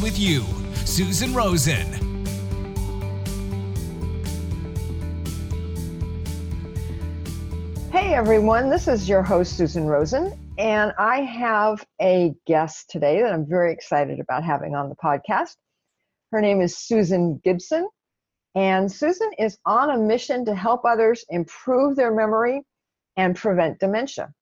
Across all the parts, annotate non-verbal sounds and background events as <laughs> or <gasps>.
with you. Susan Rosen. Hey everyone, this is your host Susan Rosen, and I have a guest today that I'm very excited about having on the podcast. Her name is Susan Gibson, and Susan is on a mission to help others improve their memory and prevent dementia.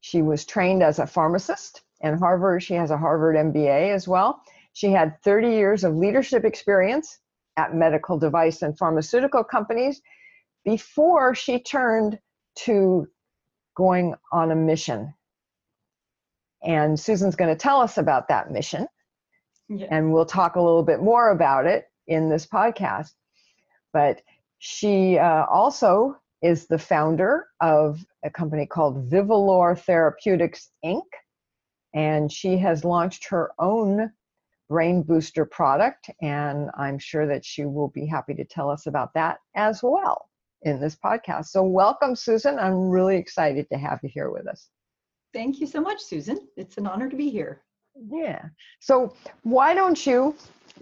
She was trained as a pharmacist and Harvard. She has a Harvard MBA as well. She had 30 years of leadership experience at medical device and pharmaceutical companies before she turned to going on a mission. And Susan's going to tell us about that mission. Yeah. And we'll talk a little bit more about it in this podcast. But she uh, also is the founder of a company called Vivalor Therapeutics Inc and she has launched her own brain booster product and i'm sure that she will be happy to tell us about that as well in this podcast. So welcome susan. I'm really excited to have you here with us. Thank you so much susan. It's an honor to be here. Yeah. So why don't you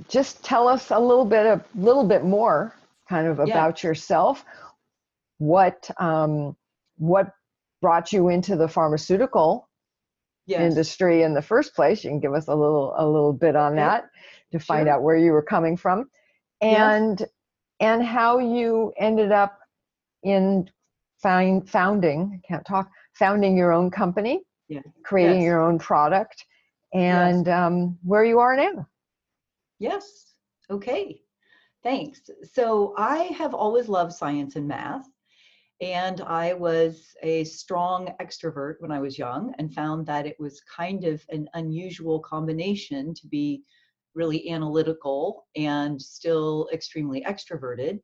just tell us a little bit a little bit more kind of about yeah. yourself what um, what brought you into the pharmaceutical yes. industry in the first place. You can give us a little a little bit on that to find sure. out where you were coming from, and yes. and how you ended up in find, founding. I can't talk. Founding your own company, yeah. creating yes. your own product, and um, where you are now. Yes. Okay. Thanks. So I have always loved science and math. And I was a strong extrovert when I was young and found that it was kind of an unusual combination to be really analytical and still extremely extroverted.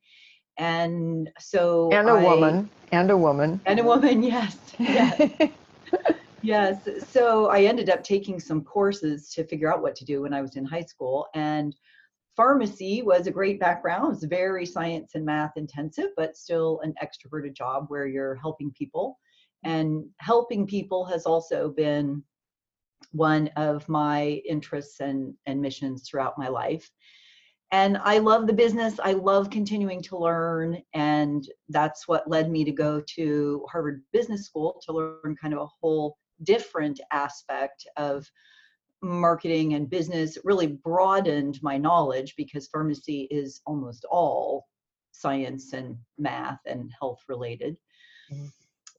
And so And a I, woman. And a woman. And a woman, yes. Yes. <laughs> yes. So I ended up taking some courses to figure out what to do when I was in high school. And pharmacy was a great background. It's very science and math intensive, but still an extroverted job where you're helping people. And helping people has also been one of my interests and, and missions throughout my life. And I love the business. I love continuing to learn. And that's what led me to go to Harvard Business School to learn kind of a whole different aspect of marketing and business really broadened my knowledge because pharmacy is almost all science and math and health related. Mm-hmm.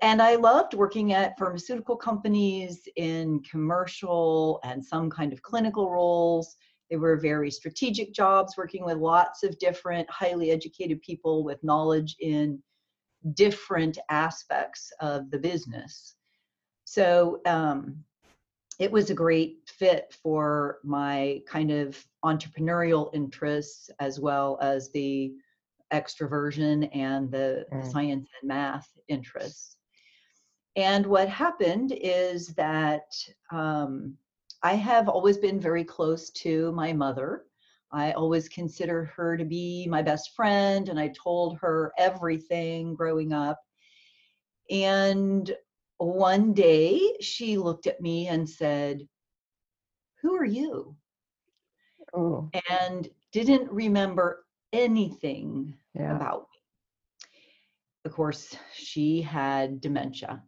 And I loved working at pharmaceutical companies in commercial and some kind of clinical roles. They were very strategic jobs, working with lots of different highly educated people with knowledge in different aspects of the business. So, um, it was a great fit for my kind of entrepreneurial interests as well as the extroversion and the, mm. science and math interests. And what happened is that um, I have always been very close to my mother. I always consider her to be my best friend, and I told her everything growing up. And one day she looked at me and said, Who are you? Oh. And didn't remember anything yeah. about me. Of course, she had dementia.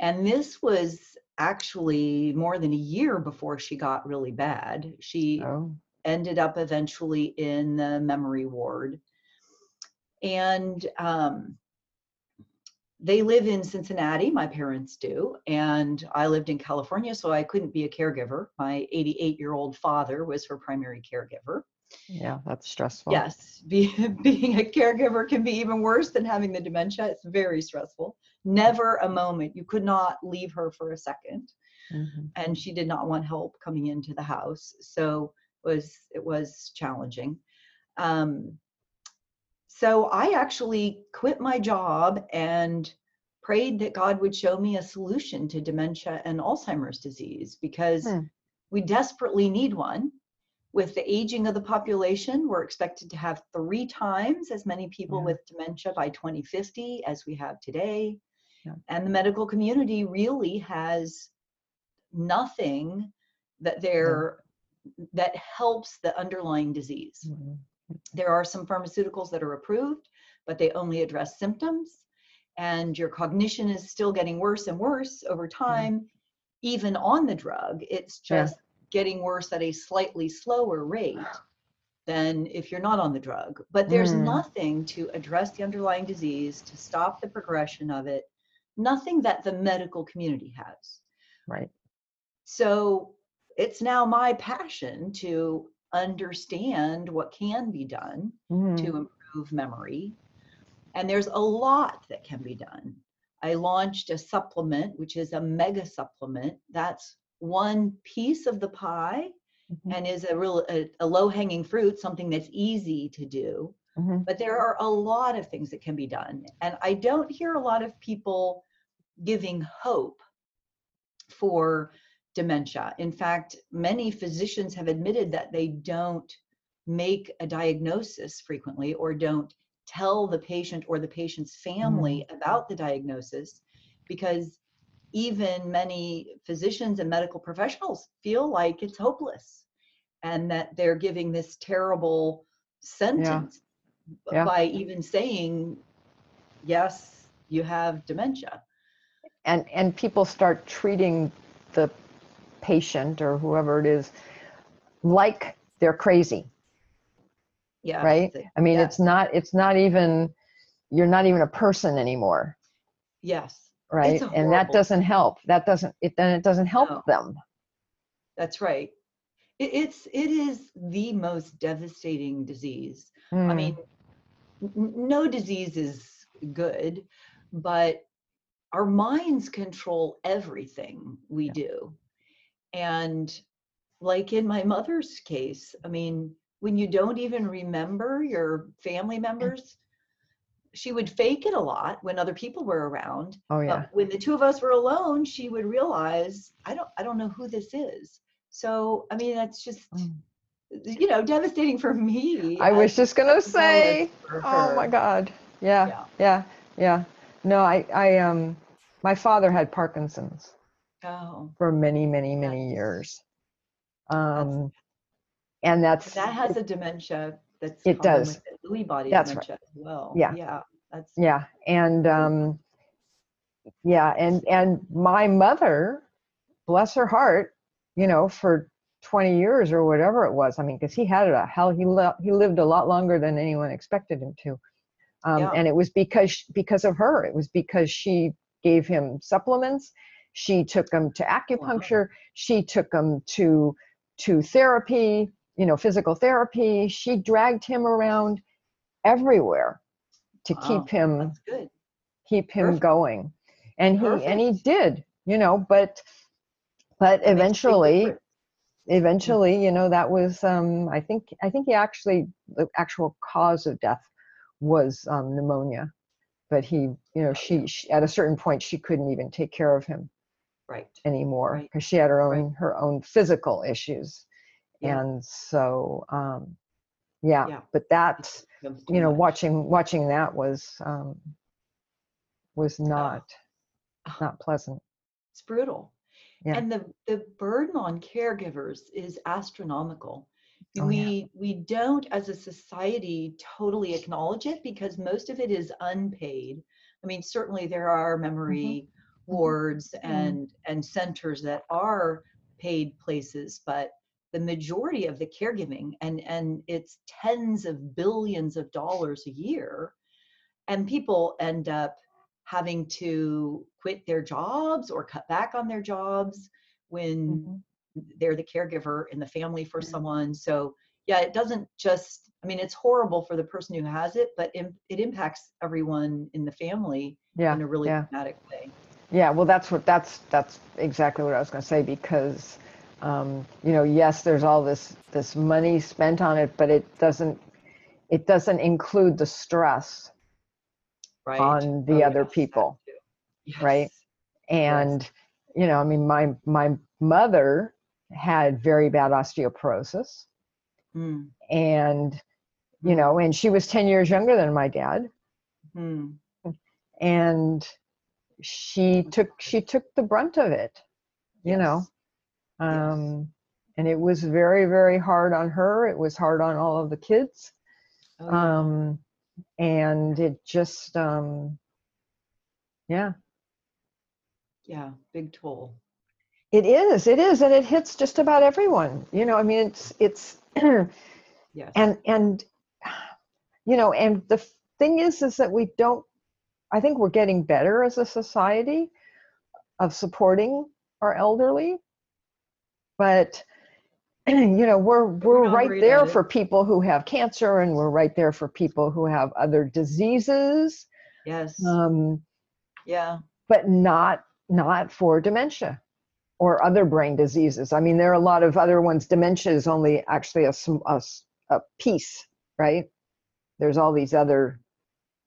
And this was actually more than a year before she got really bad. She oh. ended up eventually in the memory ward. And um, they live in Cincinnati, my parents do, and I lived in California, so I couldn't be a caregiver. My 88 year old father was her primary caregiver. Yeah, that's stressful. Yes, be, <laughs> being a caregiver can be even worse than having the dementia. It's very stressful. Never a moment. You could not leave her for a 2nd mm-hmm. And she did not want help coming into the house. So was it was challenging. Um, so I actually quit my job and prayed that God would show me a solution to dementia and Alzheimer's disease because Hmm. we desperately need one. With the aging of the population, we're expected to have three times as many people Yeah. with dementia by 2050 as we have today. Yeah. And the medical community really has nothing that they're that helps the underlying disease. Mhm. There are some pharmaceuticals that are approved, but they only address symptoms. And your cognition is still getting worse and worse over time, even on the drug. It's Yeah. just getting worse at a slightly slower rate than if you're not on the drug. But there's Mm. nothing to address the underlying disease, to stop the progression of it, nothing that the medical community has. Right. So it's now my passion to understand what can be done Mhm. to improve memory. And there's a lot that can be done. I launched a supplement, which is a mega supplement. That's one piece of the pie Mhm. and is a real a, a low hanging fruit, something that's easy to do. Mhm. But there are a lot of things that can be done. And I don't hear a lot of people giving hope for dementia. In fact, many physicians have admitted that they don't make a diagnosis frequently or don't tell the patient or the patient's family mm-hmm. about the diagnosis because even many physicians and medical professionals feel like it's hopeless and that they're giving this terrible sentence Yeah. by even saying yes you have dementia and and people start treating the patient or whoever it is like they're crazy. Yeah. Right? I mean yes. it's not it's not even you're not even a person anymore. Yes. Right? And that doesn't help. That doesn't it then it doesn't help No. them. That's right. It, it's it is the most devastating disease. I Mm, mean n- n- no disease is good but our minds control everything we Yeah. do and like in my mother's case i mean when you don't even remember your family members she would fake it a lot when other people were around oh yeah. but when the two of us were alone she would realize i don't i don't know who this is. So i mean that's just Mm. you know devastating for me i was just gonna as well as say oh my god. Yeah Yeah. yeah yeah. No i i um my father had parkinson's oh for many many many Yes. years um and that's that has a dementia that's It does. it, Lewy body That's right. dementia as well Yeah. yeah that's yeah and um yeah and and my mother bless her heart you know for 20 years or whatever it was i mean because he had a hell he li- he lived a lot longer than anyone expected him to um, Yeah. and it was because because of her it was because she gave him supplements she took him to acupuncture. She took him to to therapy you know physical therapy. She dragged him around everywhere to Wow, keep him keep him Perfect. going. And he and he did you know but but That makes a big eventually eventually you know that was um i think i think he actually the actual cause of death was um, pneumonia. But he you know she, she at a certain point she couldn't even take care of him right anymore Right. because she had her own Right. her own physical issues Yeah. and so um yeah, Yeah. but that you know much. watching watching that was um was not Oh. not pleasant it's brutal Yeah. and the the burden on caregivers is astronomical Oh, we yeah. we don't as a society totally acknowledge it because most of it is unpaid i mean certainly there are memory wards and and centers that are paid places but the majority of the caregiving and and it's tens of billions of dollars a year and people end up having to quit their jobs or cut back on their jobs when Mhm. they're the caregiver in the family for Yeah. someone. So yeah it doesn't just i mean it's horrible for the person who has it but it impacts everyone in the family yeah in a really yeah. dramatic way Yeah, well, that's what that's that's exactly what I was going to say because um, you know, yes, there's all this this money spent on it, but it doesn't it doesn't include the stress right. on the Oh, other yes, people, too. right? Yes. And you know, I mean, my my mother had very bad osteoporosis, Mm, and you know, and she was ten years younger than my dad, mm, and she took she took the brunt of it, you know. yes. um, and it was very very hard on her it was hard on all of the kids Oh, yeah. um, and it just um, yeah yeah, big toll. it is it is and it hits just about everyone you know i mean it's it's <clears throat> Yes. and and you know and the thing is is that we don't i think we're getting better as a society of supporting our elderly but <clears throat> you know we're we're right there for people who have cancer and we're right there for people who have other diseases yes. um, yeah. but not not for dementia or other brain diseases. I mean, there are a lot of other ones. Dementia is only actually a, a, a piece, right? There's all these other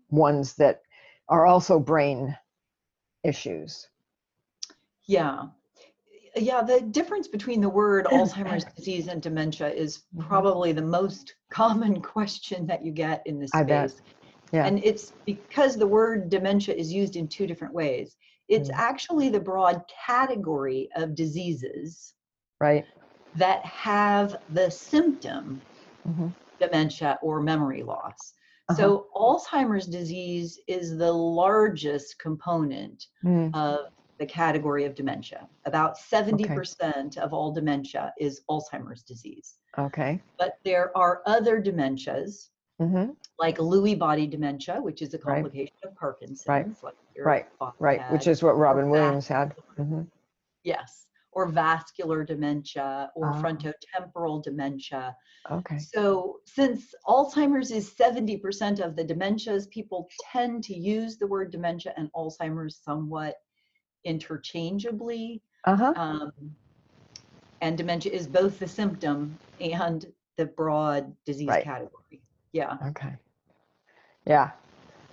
ones that are also brain issues. Yeah. Yeah, the difference between the word <laughs> Alzheimer's disease and dementia is Mhm. probably the most <laughs> common question that you get in this I bet. space. Yeah. And it's because the word dementia is used in two different ways. It's Mm. actually the broad category of diseases Right. that have the symptom hmm dementia or memory loss. Uh-huh. So Alzheimer's disease is the largest component Mm, of the category of dementia. About 70% of all dementia is Alzheimer's disease. okay. But there are other dementias, hmm like Lewy body dementia, which is a Right. complication of Parkinson's. Right. Like Right. Right. Which is what Robin Williams had. vascular- hmm Yes. Or vascular dementia or Ah. frontotemporal dementia. Okay. So, since Alzheimer's is 70% of the dementias, people tend to use the word dementia and Alzheimer's somewhat interchangeably. Uh huh. Um, and dementia is both the symptom and the broad disease Right. category. Yeah. Okay. Yeah.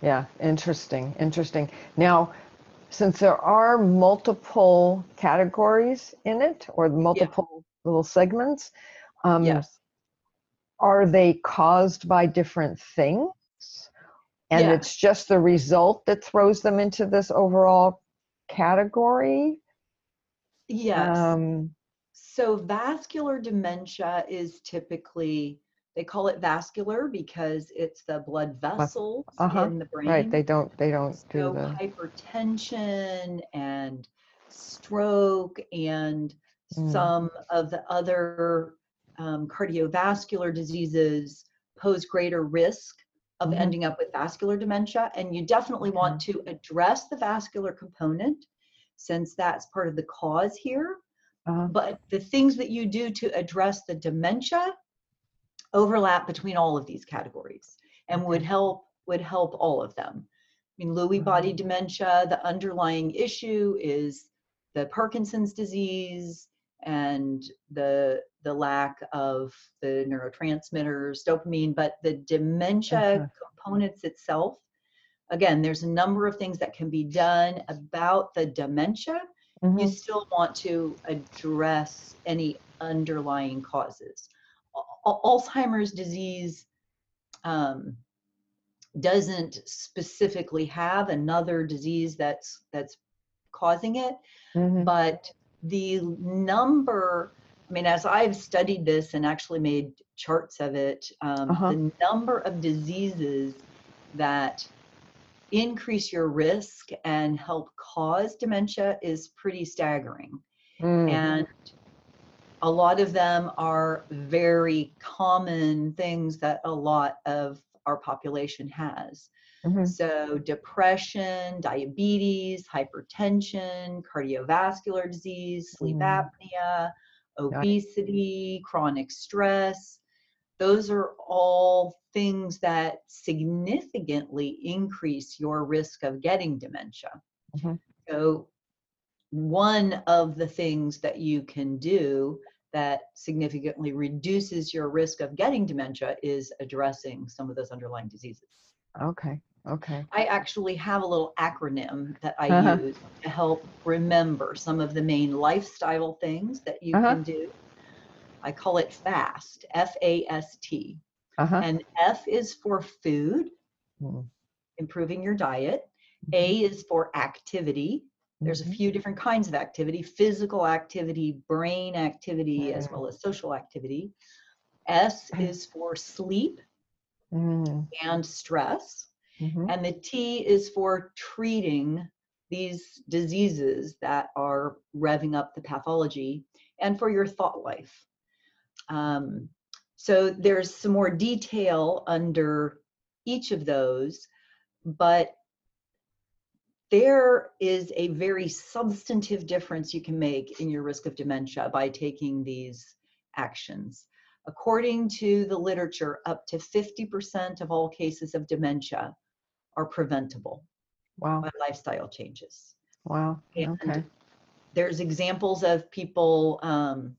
Yeah. Interesting. Interesting. Now, since there are multiple categories in it or multiple little segments, um, yes. are they caused by different things? And Yeah. it's just the result that throws them into this overall category? Yes. Um, so, vascular dementia is typically, they call it vascular because it's the blood vessels uh-huh, in the brain. right. They don't, they don't do the, hypertension and stroke and Mm. some of the other um, cardiovascular diseases pose greater risk of Mhm. ending up with vascular dementia and you definitely want to address the vascular component since that's part of the cause here uh, but the things that you do to address the dementia overlap between all of these categories and would help would help all of them. I mean, Lewy body Mhm. dementia, the underlying issue is the Parkinson's disease and the the lack of the neurotransmitters, dopamine, but the dementia Mhm. components itself, again, there's a number of things that can be done about the dementia you mhm, still want to address any underlying causes. Al- Alzheimer's disease um, doesn't specifically have another disease that's that's causing it, mhm, but the number. I mean, as I've studied this and actually made charts of it, um, Uh-huh. the number of diseases that increase your risk and help cause dementia is pretty staggering. mm, And a lot of them are very common things that a lot of our population has. mhm, So, depression, diabetes, hypertension, cardiovascular disease, sleep Mm. apnea, obesity, chronic stress. Those are all things that significantly increase your risk of getting dementia. Mhm. So, one of the things that you can do that significantly reduces your risk of getting dementia is addressing some of those underlying diseases. Okay. Okay. I actually have a little acronym that I Uh-huh. use to help remember some of the main lifestyle things that you Uh-huh. can do. I call it FAST, F A S T. Uh-huh. And F is for food, Mm. improving your diet. A is for activity. There's a Mhm. few different kinds of activity physical activity, brain activity, as Mm. well as social activity. S Mm. is for sleep Mm. and stress. And the T is for treating these diseases that are revving up the pathology and for your thought life. Um, so there's some more detail under each of those, but there is a very substantive difference you can make in your risk of dementia by taking these actions. According to the literature, up to 50% of all cases of dementia are preventable Wow. by lifestyle changes. Wow. And Okay. there's examples of people. Um,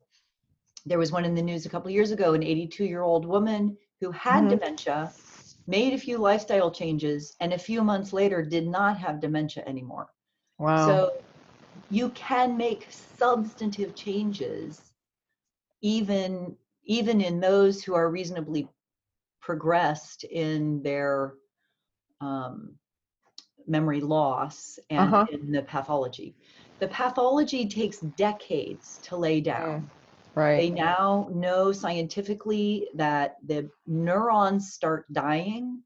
there was one in the news a couple years ago, an 82 year old woman who had Mhm. dementia, made a few lifestyle changes, and a few months later did not have dementia anymore. Wow. So you can make substantive changes even even in those who are reasonably progressed in their um, memory loss and Uh-huh. in the pathology. The pathology takes decades to lay down. They now know scientifically that the neurons start dying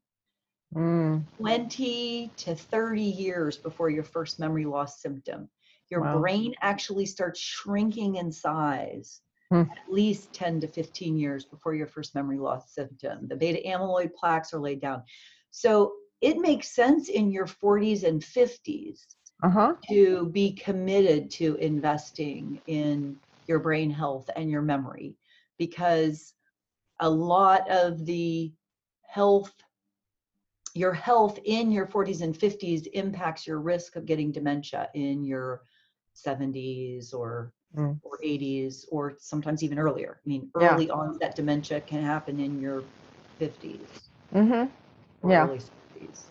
Mm. 20 to 30 years before your first memory loss symptom. Your Wow. brain actually starts shrinking in size Hmm. at least 10 to 15 years before your first memory loss symptom. The beta amyloid plaques are laid down. So it makes sense in your 40s and 50s Uh-huh. to be committed to investing in your brain health and your memory because a lot of the health your health in your 40s and 50s impacts your risk of getting dementia in your 70s or Mm. or 80s or sometimes even earlier. I mean, Yeah. early onset dementia can happen in your 50s Mhm. Yeah. early 60s.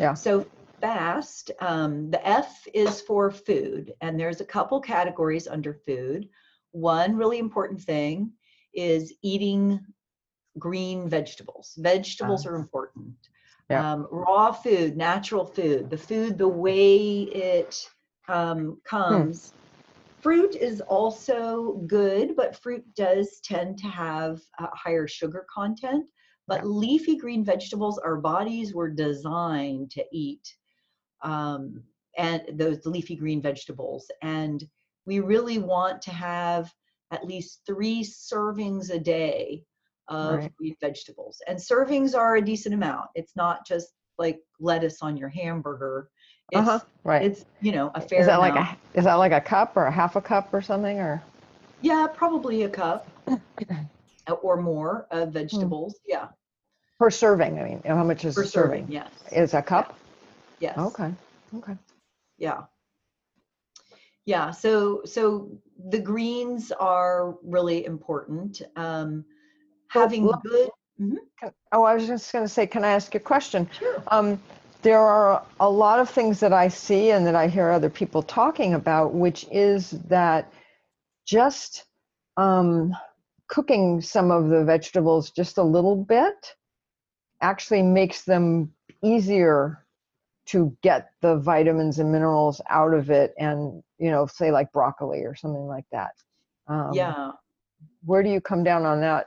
Yeah. So fast, um, the F is for food, and there's a couple categories under food. One really important thing is eating green vegetables. Vegetables are important. Yeah. Um, raw food, natural food, the food the way it um, comes. Fruit is also good, but fruit does tend to have a higher sugar content. But Yeah. leafy green vegetables, our bodies were designed to eat um, and those leafy green vegetables. And we really want to have at least three servings a day of Right. vegetables. And servings are a decent amount. It's not just like lettuce on your hamburger. It's, Uh-huh. Right. it's you know, a fair Is that like a is that like a cup or a half a cup or something or Yeah, probably a cup <coughs> uh, or more Hmm. of vegetables. Yeah, per serving? I mean, how much is per serving? serving. Yes. Is a cup? Yes. Okay. Okay. Yeah. Yeah. So so the greens are really important. Um, having let- good. Can- Oh, I was just going to say, can I ask you a question? Sure. Um, there are a lot of things that I see and that I hear other people talking about, which is that just um, cooking some of the vegetables just a little bit actually makes them easier to get the vitamins and minerals out of it and you know say like broccoli or something like that um, yeah. where do you come down on that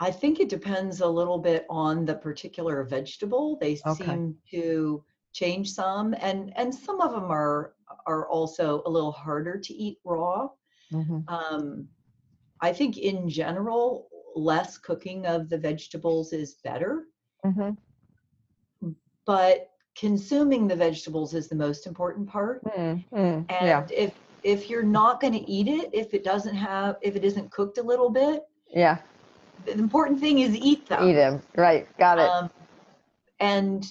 I think it depends a little bit on the particular vegetable. They Okay. seem to change some, and and some of them are are also a little harder to eat raw. Mhm. Um, I think in general, less cooking of the vegetables is better, Mhm. but consuming the vegetables is the most important part. Mm, mm, And yeah if if you're not going to eat it, if it doesn't have, if it isn't cooked a little bit, yeah the important thing is eat them. eat them, right got it Um, and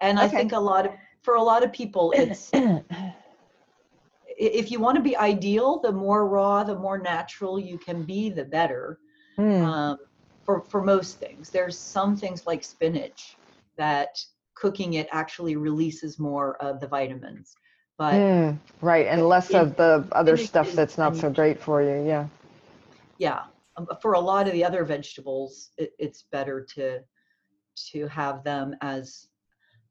and I think a lot of for a lot of people, it's <clears throat> if you want to be ideal, the more raw, the more natural you can be, the better. Mm. Um, for for most things, there's some things like spinach that cooking it actually releases more of the vitamins. But Mm, right, and less it- of the other stuff that's not so great for you. Yeah. yeah, um, for a lot of the other vegetables, it, it's better to to have them as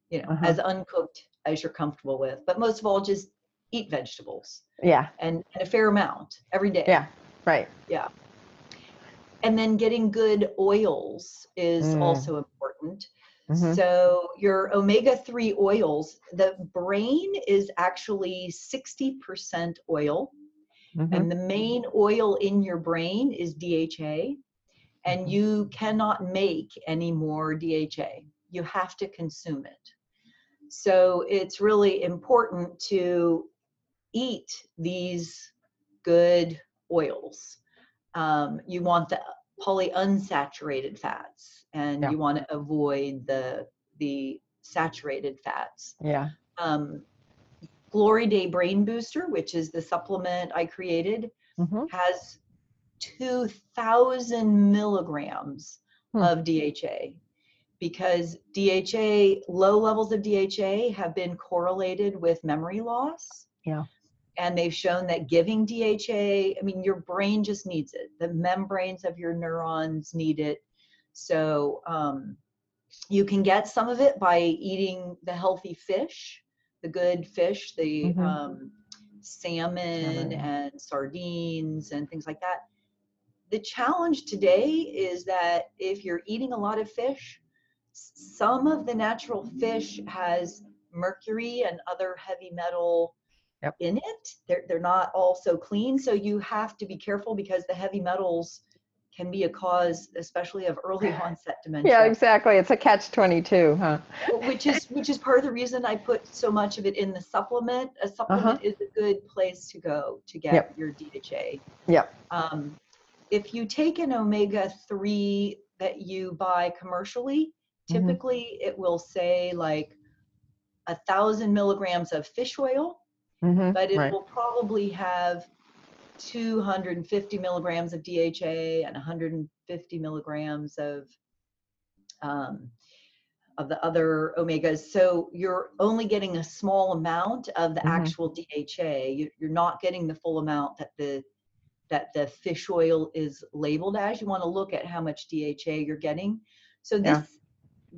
you know Uh-huh. as uncooked as you're comfortable with. But most of all, just eat vegetables Yeah. and, and a fair amount every day. Yeah. Right. Yeah. And then getting good oils is Mm. also important. Mhm. So your omega 3 oils, the brain is actually 60% oil. Mhm. And the main oil in your brain is DHA. And Mhm. you cannot make any more DHA. You have to consume it. So it's really important to eat these good oils. Um, you want the polyunsaturated fats and Yeah. you want to avoid the the saturated fats Yeah. um, Glory Day Brain Booster, which is the supplement I created, Mhm. has 2,000 milligrams Hmm. of DHA because DHA, low levels of DHA have been correlated with memory loss. Yeah. And they've shown that giving DHA, I mean, your brain just needs it. The membranes of your neurons need it. So um, you can get some of it by eating the healthy fish, the good fish, the Mhm. um, salmon Salmon. and sardines and things like that. The challenge today is that if you're eating a lot of fish, some of the natural fish has mercury and other heavy metal Yep. in it. They're, they're not all so clean. So you have to be careful because the heavy metals can be a cause, especially of early <laughs> onset dementia. Yeah, exactly. It's a catch 22, huh? which is <laughs> which is part of the reason I put so much of it in the supplement. A supplement is a good place to go to get Uh-huh. Yep. your DHA. Yep. Um, if you take an omega three that you buy commercially, Mhm. typically it will say like a thousand milligrams of fish oil, Mhm. but it right. will probably have 250 milligrams of DHA and 150 milligrams of um, of the other omegas. So you're only getting a small amount of the Mhm. actual DHA. You, you're not getting the full amount that the that the fish oil is labeled as. You want to look at how much DHA you're getting. So this Yeah.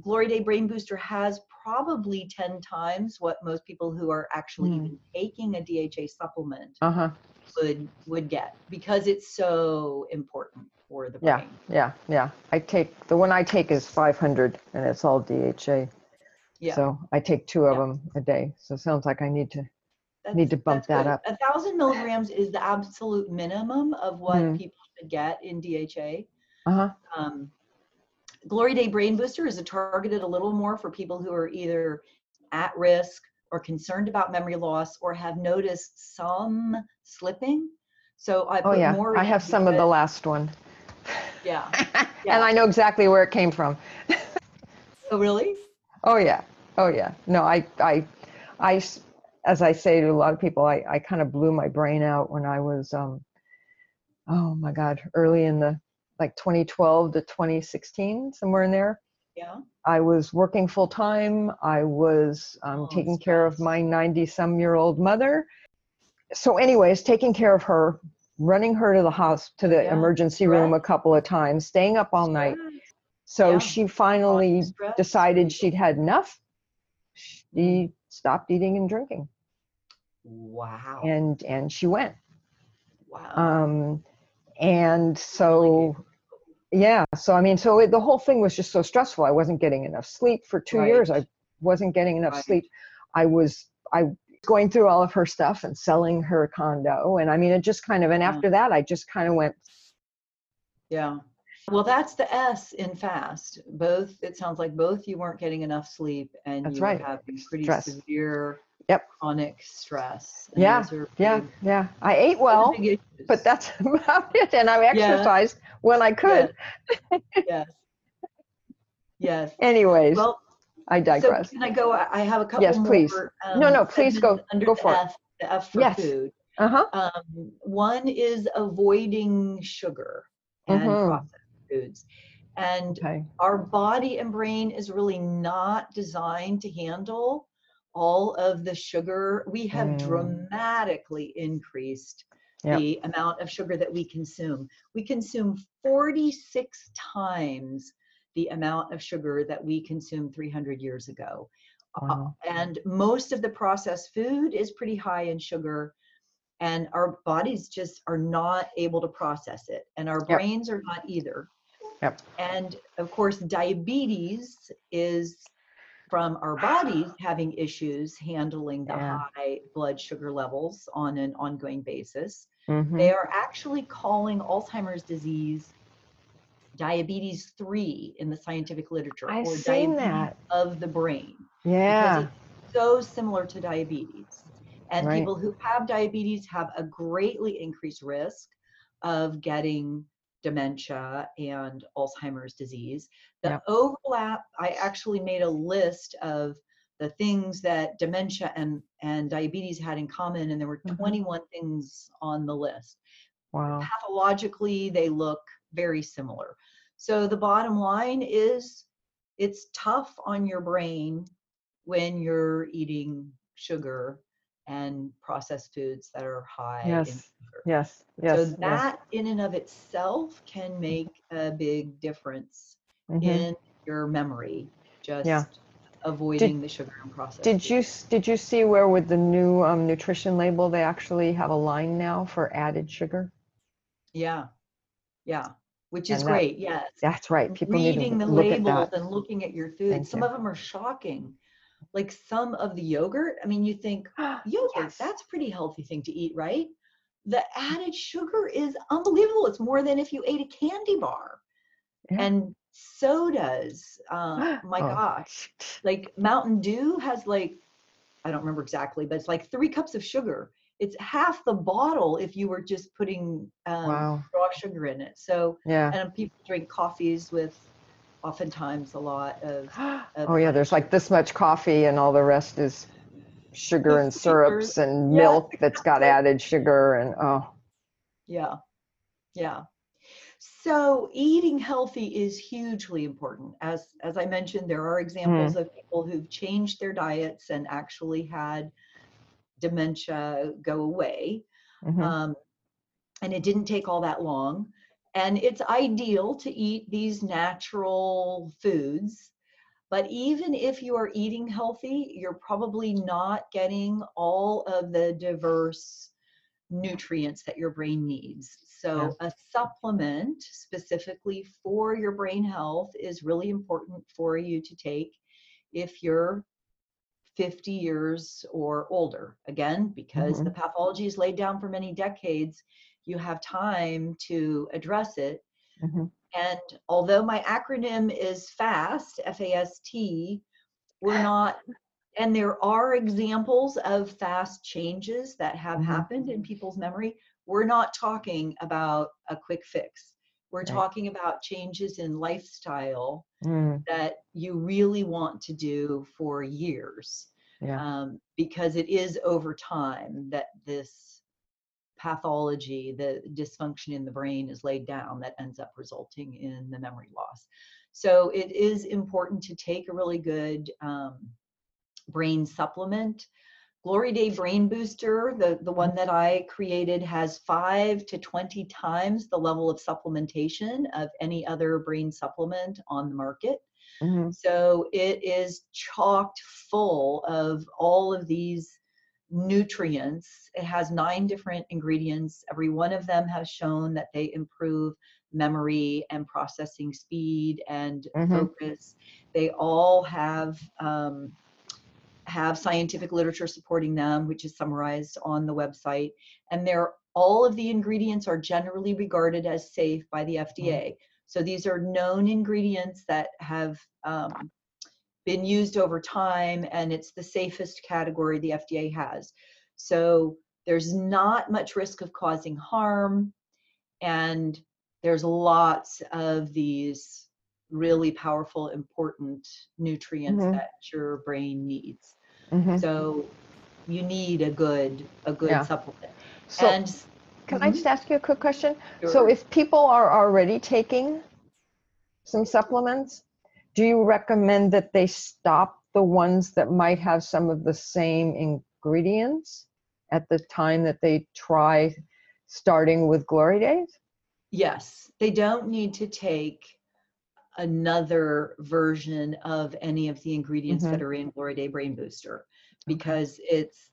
Glory Day Brain Booster has probably 10 times what most people who are actually Mm. even taking a DHA supplement Uh-huh. would would get because it's so important for the brain. Yeah. Yeah. yeah. I take the one I take is 500 and it's all DHA. Yeah. So I take two of Yeah. them a day. So it sounds like I need to That's- need to bump that good. up. A thousand milligrams is the absolute minimum of what Mm. people should get in DHA. Uh-huh. Um, Glory Day Brain Booster is targeted a little more for people who are either at risk or concerned about memory loss or have noticed some slipping. So I Oh yeah. more. I have some of the last one. <laughs> Yeah. And I know exactly where it came from. Oh really? Oh yeah. Oh yeah. No, I I I as I say to a lot of people, I, I kind of blew my brain out when I was, um, oh my God, early in the, like 2012 to 2016, somewhere in there. Yeah. I was working full time. I was um, Oh, taking care of my 90 some year old mother. So, anyways, taking care of her, running her to the house to the Yeah, emergency room a couple of times, staying up all night. So Yeah. she finally decided she'd had enough. Mm. She stopped eating and drinking, Wow. and and she went. wow. Um, and so yeah, so I mean, so it, the whole thing was just so stressful. I wasn't getting enough sleep for two years. I wasn't getting enough Right. sleep. I was I going through all of her stuff and selling her condo, and I mean, it just kind of. And after that, I just kind of went. Yeah. Well, that's the S in fast. Both, it sounds like both you weren't getting enough sleep and That's you were right. having pretty Stress. severe Yep. chronic stress. Yeah, Yeah, big- yeah. I ate well, but that's <laughs> about it. And I exercised when I could. <laughs> Yes. Yes. Anyways, Well, I so digress. can I go? I have a couple Yes, more. please. um, No, no, please go- go for it. F, the F for Yes. food. Uh-huh. Um, one is avoiding sugar and Mhm. processed foods. And Okay. our body and brain is really not designed to handle all of the sugar. We have Mm. dramatically increased Yep. the amount of sugar that we consume. We consume 46 times the amount of sugar that we consumed 300 years ago. Uh, and most of the processed food is pretty high in sugar and our bodies just are not able to process it and our Yep. brains are not either Yep. and of course diabetes is from our bodies having issues handling the Yeah. high blood sugar levels on an ongoing basis Mhm. they are actually calling alzheimer's disease diabetes 3 in the scientific literature I've or seen diabetes that. of the brain Yeah. because it's so similar to diabetes. And Right. people who have diabetes have a greatly increased risk of getting dementia and Alzheimer's disease. The Yep. overlap, I actually made a list of the things that dementia and, and diabetes had in common, and there were Mhm. 21 things on the list Wow. pathologically they look very similar so the bottom line is it's tough on your brain when you're eating sugar and processed foods that are high in Yes. sugar Yes. Yes. so yes. that in and of itself can make a big difference Mhm. in your memory just Yeah. avoiding the sugar and processed Did foods. you did you see where with the new um, nutrition label they actually have a line now for added sugar? yeah yeah which is that- great yes That's right. People need to reading the look at labels that. and looking at your food. Thank some you. of them are shocking. Like some of the yogurt, I mean, you think <gasps> yogurt, Yes. that's pretty healthy thing to eat, right? The added sugar is unbelievable. It's more than if you ate a candy bar. Yeah. And sodas, uh, <gasps> my Oh. gosh, like Mountain Dew has like, I don't remember exactly, but it's like three cups of sugar. It's half the bottle if you were just putting um, Wow. raw sugar in it. So Yeah. and people drink coffees with oftentimes a lot <gasps> of Oh yeah, there's like this much coffee and all the rest is sugar and syrups and Yes, milk that's got <laughs> added sugar and oh. Yeah. Yeah. So eating healthy is hugely important. As as i mentioned there are examples of people who've changed their diets and actually had dementia go away. Mhm. um, and it didn't take all that long and it's ideal to eat these natural foods but even if you are eating healthy you're probably not getting all of the diverse nutrients that your brain needs. So a supplement specifically for your brain health is really important for you to take if you're 50 years or older. Again because mm-hmm. the pathology is laid down for many decades you have time to address it Mhm. and although my acronym is FAST, F A S T, we're not, and there are examples of fast changes that have Mhm. happened in people's memory. We're not talking about a quick fix. We're Right. talking about changes in lifestyle Mm, that you really want to do for years yeah. um, because it is over time that this pathology, the dysfunction in the brain is laid down that ends up resulting in the memory loss. So it is important to take a really good um, brain supplement. Glory Day Brain Booster, the, the one that I created, has five to 20 times the level of supplementation of any other brain supplement on the market. Mhm. So it is chocked full of all of these nutrients. It has nine different ingredients. Every one of them has shown that they improve memory and processing speed and Mhm. focus. They all have um, have scientific literature supporting them, which is summarized on the website. And they're all of the ingredients are generally regarded as safe by the FDA. So these are known ingredients that have um, been used over time, and it's the safest category the FDA has. So there's not much risk of causing harm, and there's lots of these really powerful, important nutrients Mhm. that your brain needs. Mhm. So you need a good a good Yeah. supplement. So and can I Mhm. just ask you a quick question? So if people are already taking some supplements, do you recommend that they stop the ones that might have some of the same ingredients at the time that they try starting with Glory Days? Yes, they don't need to take another version of any of the ingredients Mhm. that are in Glory Day Brain Booster because it's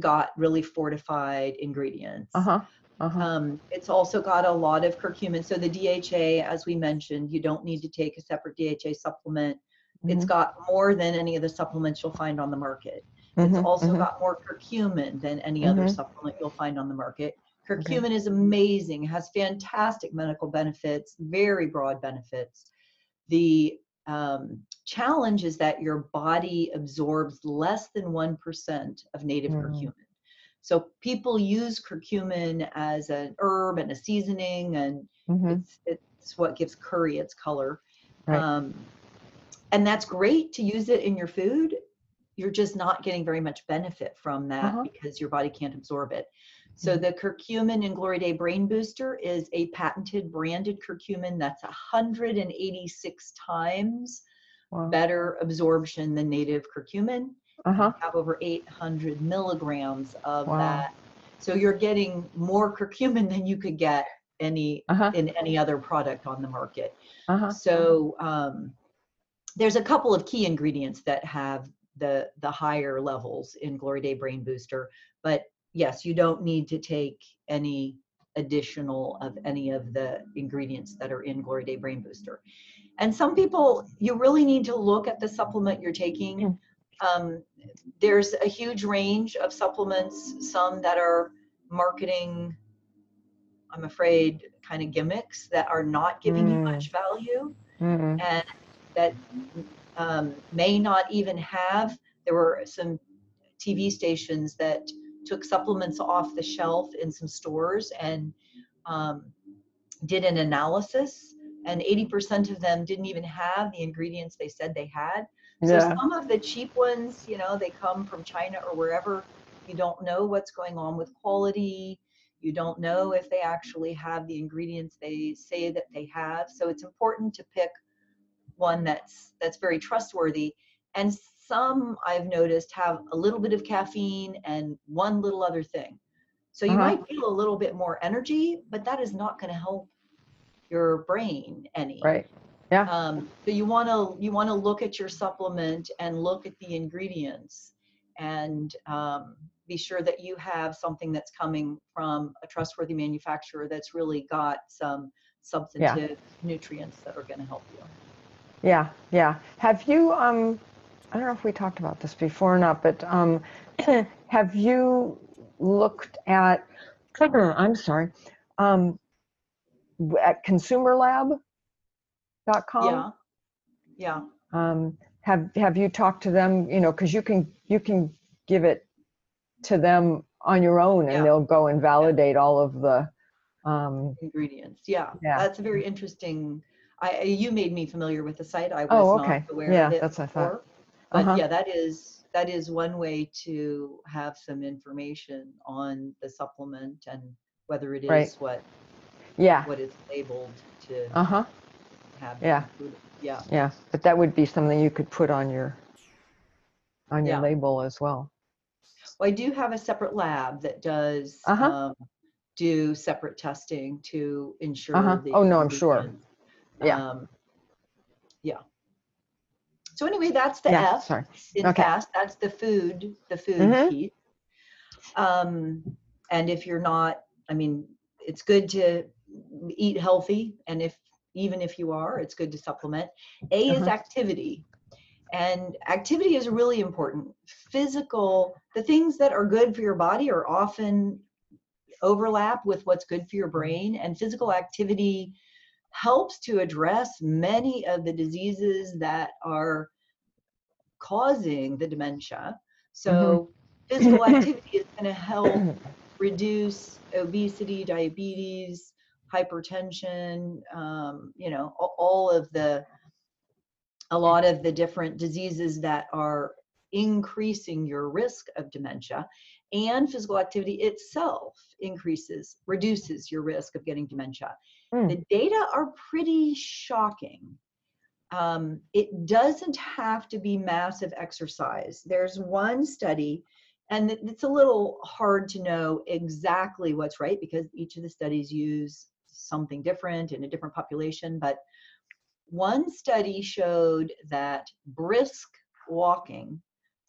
got really fortified ingredients. Uh-huh. Uh-huh. Um, it's also got a lot of curcumin. So the DHA, as we mentioned, you don't need to take a separate DHA supplement. It's Mhm. got more than any of the supplements you'll find on the market. It's Mhm, also mhm. got more curcumin than any other Mhm. supplement you'll find on the market. Curcumin is amazing, has fantastic medical benefits, very broad benefits. The um, challenge is that your body absorbs less than 1% of native Mm. curcumin. So people use curcumin as an herb and a seasoning, and Mhm. it's, it's what gives curry its color. Right. Um, and that's great to use it in your food. You're just not getting very much benefit from that Uh-huh. because your body can't absorb it. So Mhm. the curcumin in Glory Day Brain Booster is a patented branded curcumin that's 186 times Wow. better absorption than native curcumin. Uh-huh. You have over 800 milligrams of Wow. that. So you're getting more curcumin than you could get any Uh-huh. in any other product on the market. Uh-huh. So um, there's a couple of key ingredients that have the the higher levels in Glory Day Brain Booster, but yes, you don't need to take any additional of any of the ingredients that are in Glory Day Brain Booster. And some people, you really need to look at the supplement you're taking. Um, there's a huge range of supplements, some that are marketing, I'm afraid, kind of gimmicks that are not giving you Mm. much value Mhm. and that um, may not even have. There were some TV stations that took supplements off the shelf in some stores and um, did an analysis, and 80% of them didn't even have the ingredients they said they had. So Yeah. some of the cheap ones, you know, they come from China or wherever. You don't know what's going on with quality. You don't know if they actually have the ingredients they say that they have. So it's important to pick one that's that's very trustworthy. And some I've noticed have a little bit of caffeine and one little other thing. So you Uh-huh. might feel a little bit more energy, but that is not going to help your brain any. Right. Yeah. Um, so you want to you want to look at your supplement and look at the ingredients and um, be sure that you have something that's coming from a trustworthy manufacturer that's really got some substantive nutrients that are going to help you. Yeah, yeah. Have you, um, I don't know if we talked about this before or not, but um, <clears throat> have you looked at, <clears throat> I'm sorry, um, w- at consumerlab.com? Yeah, yeah, Um, have, have you talked to them, you know, because you can, you can give it to them on your own Yeah. and they'll go and validate all of the, um, ingredients. Yeah, Yeah. that's a very interesting. I you made me familiar with the site. I was Oh, not aware Yeah, of it Yeah, that's what I thought. before. But Uh-huh. yeah, that is that is one way to have some information on the supplement and whether it is Right. what yeah, what it's labeled to uh-huh, have. yeah. included. Yeah. yeah. But that would be something you could put on your, on your Yeah. label as well. Well, I do have a separate lab that does Uh-huh. um, do separate testing to ensure Uh-huh. the Oh, no, I'm sure. Yeah. Um, yeah. So anyway, that's the Yeah, F. sorry. in Okay. fast that's the food the food Mhm. piece um and if you're not i mean it's good to eat healthy and if even if you are it's good to supplement a is Uh-huh. activity and activity is really important physical the things that are good for your body are often overlap with what's good for your brain and physical activity helps to address many of the diseases that are causing the dementia. So physical <laughs> activity is going to help reduce obesity, diabetes, hypertension, um, you know, all of the, a lot of the different diseases that are increasing your risk of dementia and physical activity itself increases reduces your risk of getting dementia. Mm. the data are pretty shocking. Um, it doesn't have to be massive exercise. There's one study and it's a little hard to know exactly what's right because each of the studies use something different in a different population but one study showed that brisk walking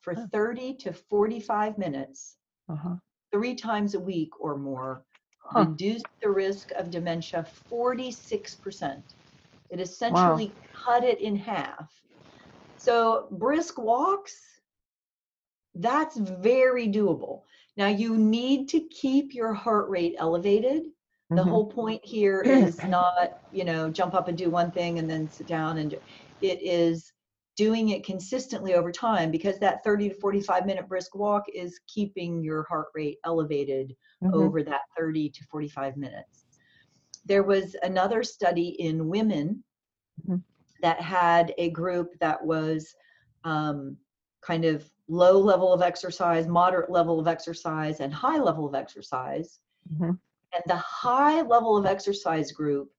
for Oh. 30 to 45 minutes Uh-huh. three times a week or more Huh. reduced the risk of dementia 46%. It essentially cut it in half. So, brisk walks, that's very doable. Now, you need to keep your heart rate elevated. The Mhm. whole point here is <clears throat> not, you know, jump up and do one thing and then sit down and do, it is doing it consistently over time because that 30 to 45 minute brisk walk is keeping your heart rate elevated Mhm. over that 30 to 45 minutes. There was another study in women Mhm. that had a group that was um, kind of low level of exercise, moderate level of exercise, and high level of exercise. Mhm. And the high level of exercise group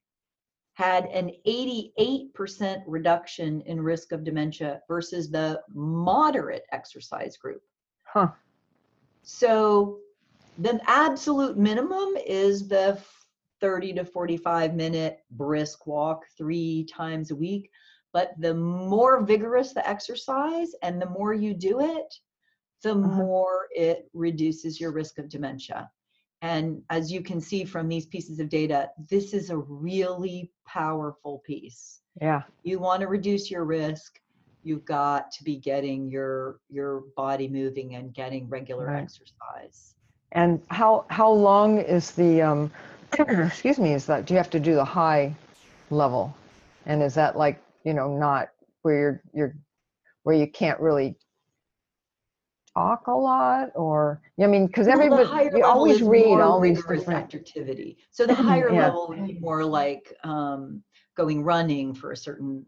had an 88% reduction in risk of dementia versus the moderate exercise group. Huh. So the absolute minimum is the 30 to 45 minute brisk walk three times a week. But the more vigorous the exercise and the more you do it, the uh-huh. more it reduces your risk of dementia. And as you can see from these pieces of data, this is a really powerful piece. Yeah. You want to reduce your risk, you've got to be getting your your body moving and getting regular Right. exercise. And how how long is the um <clears throat> excuse me, is that do you have to do the high level? And is that like, you know, not where you're you're where you can't really talk a lot or I mean because Well, everybody you always read all these different activity. So the <laughs> higher Yeah. level would be more like um, going running for a certain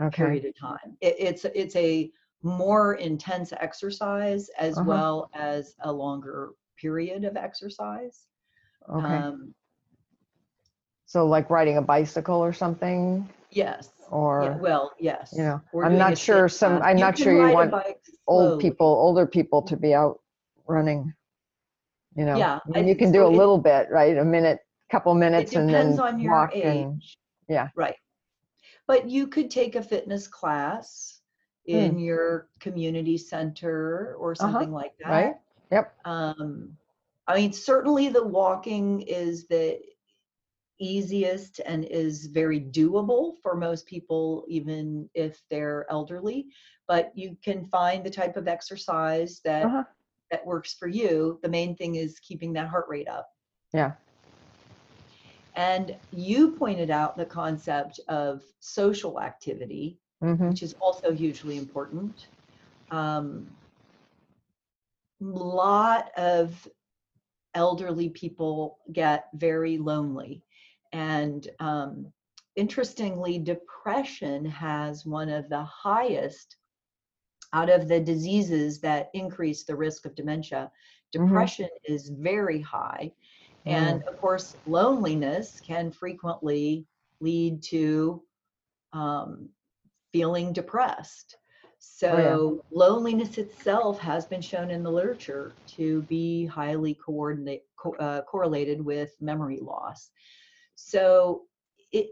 okay. period of time. It, it's it's a more intense exercise as Uh-huh. well as a longer period of exercise. Okay. Um, so like riding a bicycle or something yes. or yeah, well, yes. you know, I'm not sure some-. I'm not sure you want bike old people, older people to be out running. You know, Yeah, I- you can so do a it- little bit, right? A minute, couple minutes, and then depends on your walk age. and yeah. Right. But you could take a fitness class in your community center or something like that. Hmm. Uh-huh. right. Yep. Um, I mean, certainly the walking is the easiest and is very doable for most people, even if they're elderly. But you can find the type of exercise that Uh-huh. that works for you. The main thing is keeping that heart rate up. Yeah. And you pointed out the concept of social activity, hmm which is also hugely important. Um, lot of elderly people get very lonely, and um, interestingly, depression has one of the highest out of the diseases that increase the risk of dementia. Mhm. Depression is very high, and of course, loneliness can frequently lead to um, feeling depressed. So, loneliness itself has been shown in the literature to be highly coordinate, co- uh, correlated with memory loss. So, it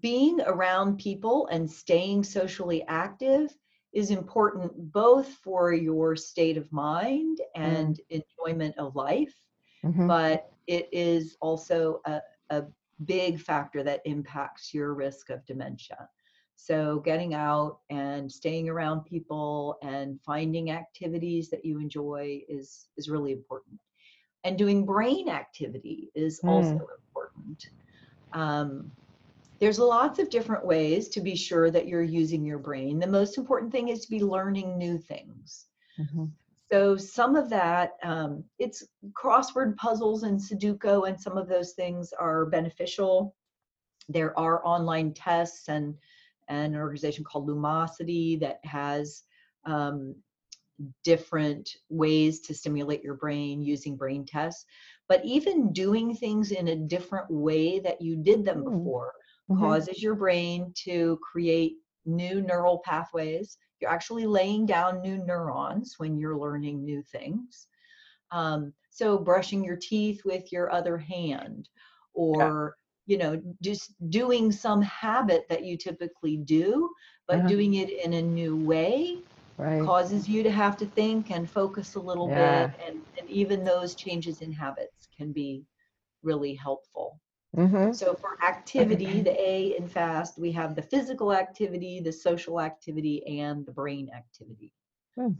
being around people and staying socially active is important both for your state of mind and enjoyment of life hmm but it is also a, a big factor that impacts your risk of dementia. So, getting out and staying around people and finding activities that you enjoy is, is really important. And doing brain activity is also important. Um, there's lots of different ways to be sure that you're using your brain. The most important thing is to be learning new things. hmm So some of that, um, it's crossword puzzles and Sudoku, and some of those things are beneficial. There are online tests and, and an organization called Lumosity that has um, different ways to stimulate your brain using brain tests. But even doing things in a different way that you did them Mm. before Mhm. causes your brain to create new neural pathways. You're actually laying down new neurons when you're learning new things. Um, so brushing your teeth with your other hand or you know just doing some habit that you typically do but Uh-huh. doing it in a new way Right. causes you to have to think and focus a little Yeah. bit and, and even those changes in habits can be really helpful Mm-hmm. so for activity the a in fast we have the physical activity the social activity and the brain activity Hmm.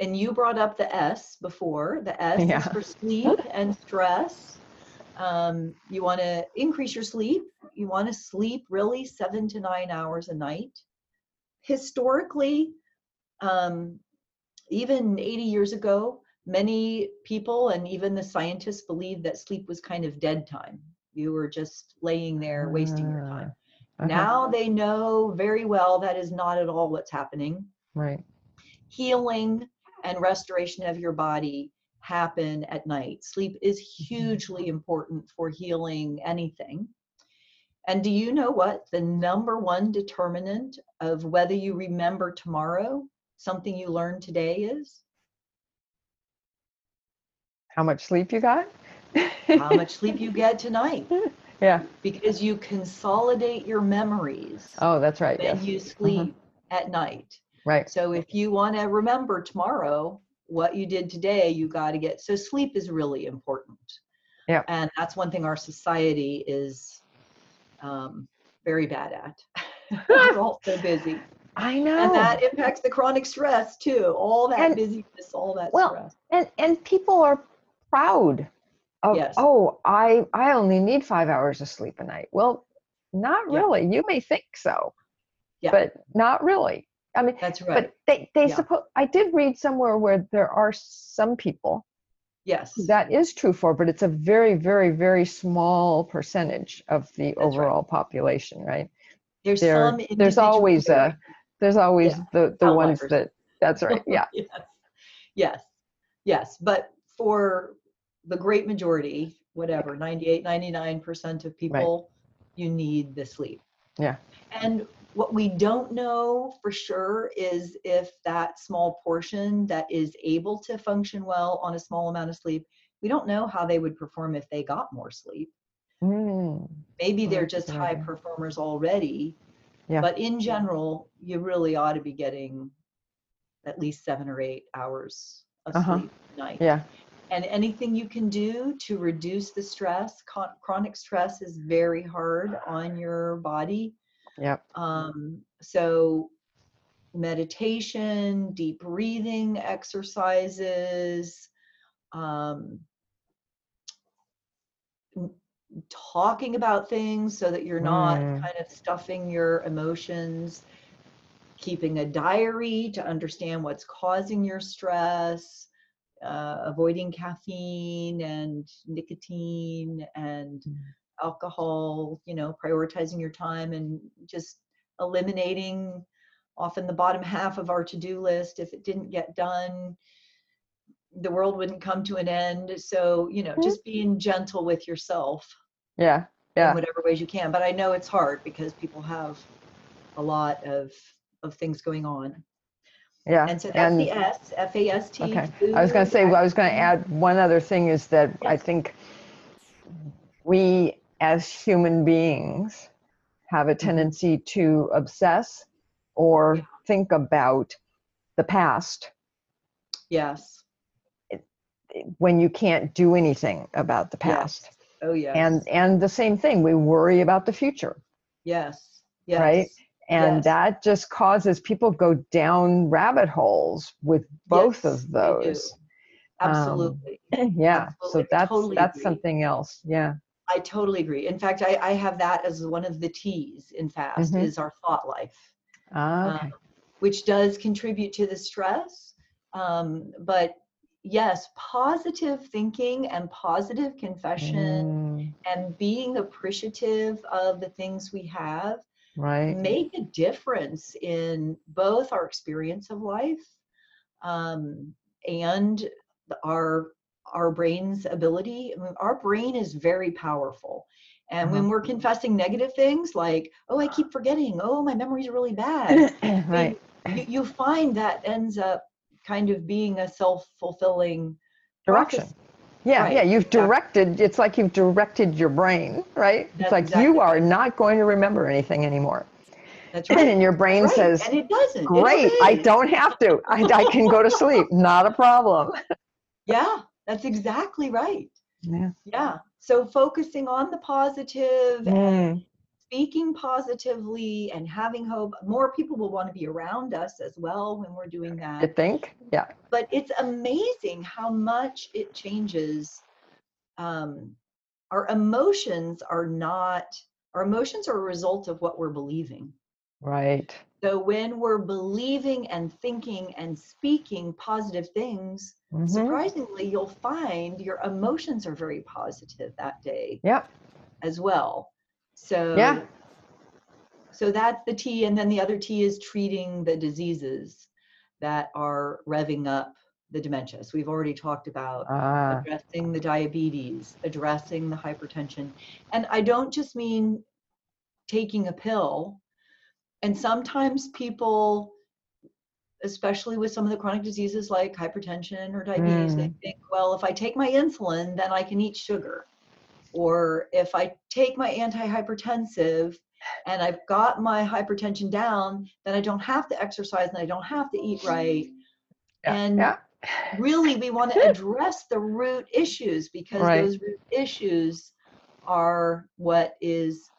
and you brought up the s before the s Yeah. is for sleep and stress um, you want to increase your sleep you want to sleep really seven to nine hours a night historically um, even 80 years ago many people and even the scientists believed that sleep was kind of dead time you were just laying there wasting your time Uh-huh. now they know very well that is not at all what's happening Right. healing and restoration of your body happen at night. Sleep is hugely important for healing anything. And do you know what the number one determinant of whether you remember tomorrow something you learned today is? How much sleep you got? How much sleep you get <laughs> tonight. Yeah. Because you consolidate your memories Oh, that's right. And Yes. you sleep at night. Right. So if you want to remember tomorrow what you did today, you got to get so sleep is really important. Yeah. And that's one thing our society is um, very bad at. <laughs> We're all so busy. I know. And that impacts the chronic stress too. All that And- busyness, all that well, stress. and and people are proud of Yes. oh i i only need five hours of sleep a night well not Yeah. really you may think so Yeah. but not really i mean That's right. but they they Yeah. suppose i did read somewhere where there are some people yes. that is true for but it's a very very very small percentage of the right. overall population right there's there some there's always a there's always Yeah. the the ones that that's right yeah. <laughs> Yes. Yes. Yes but for the great majority whatever 98 99% of people you need the sleep. Yeah. and what we don't know for sure is if that small portion that is able to function well on a small amount of sleep we don't know how they would perform if they got more sleep. Mm, maybe they're just high performers already Yeah. but in general you really ought to be getting at least seven or eight hours of Uh-huh. sleep a night. Yeah. And anything you can do to reduce the stress Chron- chronic stress is very hard on your body. Yep. Um, so meditation deep breathing exercises um, talking about things so that you're not Mm. kind of stuffing your emotions keeping a diary to understand what's causing your stress uh, avoiding caffeine and nicotine and Mm. alcohol you know prioritizing your time and just eliminating often the bottom <laughs> half of our to-do list if it didn't get done the world wouldn't come to an end so you know Mhm. just being gentle with yourself yeah yeah in whatever ways you can but i know it's hard because people have a lot of of things going on yeah and so that's and the s f-a-s-t Okay. I was going to say, food, I was going to add one other thing is that I think we as human beings have a Mm-hmm. tendency to obsess or Yeah. think about the past yes when you can't do anything about the Yes. Oh yeah. And and the same thing, we worry about the future. yes yes Right? And Yes. that just causes people go down rabbit holes with both Yes, of those. Um, absolutely <clears throat> yeah. So Absolutely. I that's totally that's agree. something else. Yeah. I totally agree. In fact, I, I have that as one of the T's in fast Mhm. is our thought life, Ah, okay. um, which does contribute to the stress. Um, but yes, positive thinking and positive confession Mm, and being appreciative of the things we have right make a difference in both our experience of life um, and our our brain's ability. I mean, our brain is very powerful. And when Uh-huh. we're confessing negative things like, oh, I keep forgetting, oh, my memory's really bad, <coughs> right you, you find that ends up kind of being a self-fulfilling direction. yeah Right, yeah you've directed it's like you've directed your brain right? It's like exactly you are not going to remember anything anymore. That's right. <clears throat> and your brain right. says and it doesn't. It great i don't have to. I, I can go to sleep. Not a problem. <laughs> Yeah, that's exactly right. yeah. Yeah. So focusing on the positive Mm, speaking positively and having hope more people will want to be around us as well when we're doing that. I think yeah but it's amazing how much it changes um, our emotions are not our emotions are a result of what we're believing right so when we're believing and thinking and speaking positive things Mhm. surprisingly you'll find your emotions are very positive that day yep as well. So Yeah. So that's the T, and then the other T is treating the diseases that are revving up the dementia. So we've already talked about ah addressing the diabetes, addressing the hypertension, and I don't just mean taking a pill. And sometimes people, especially with some of the chronic diseases like hypertension or diabetes, they think, well, if I take my insulin, then I can eat sugar. Or if I take my antihypertensive and I've got my hypertension down, then I don't have to exercise and I don't have to eat right. yeah, and yeah really we want to address the root issues because Right. those root issues are what is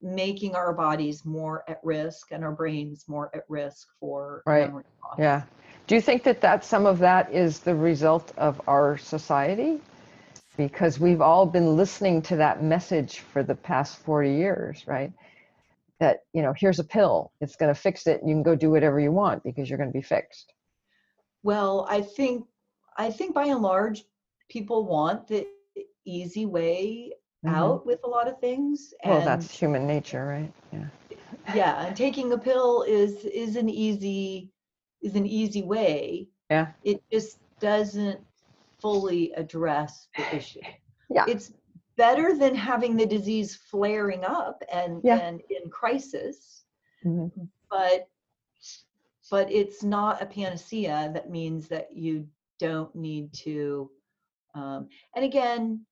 making our bodies more at risk and our brains more at risk for Right. memory loss. Yeah. Do you think that that some of that is the result of our society? Because we've all been listening to that message for the past 40 years, right? That, you know, here's a pill, it's going to fix it, and you can go do whatever you want because you're going to be fixed. Well, I think I think by and large people want the easy way Mhm. out with a lot of things. Well, that's human nature, right? Yeah. yeah, and taking a pill is is an easy is an easy way. Yeah. It just doesn't fully address the issue. Yeah. It's better than having the disease flaring up and Yeah. and in crisis, Mhm. but but it's not a panacea that means that you don't need to um, and again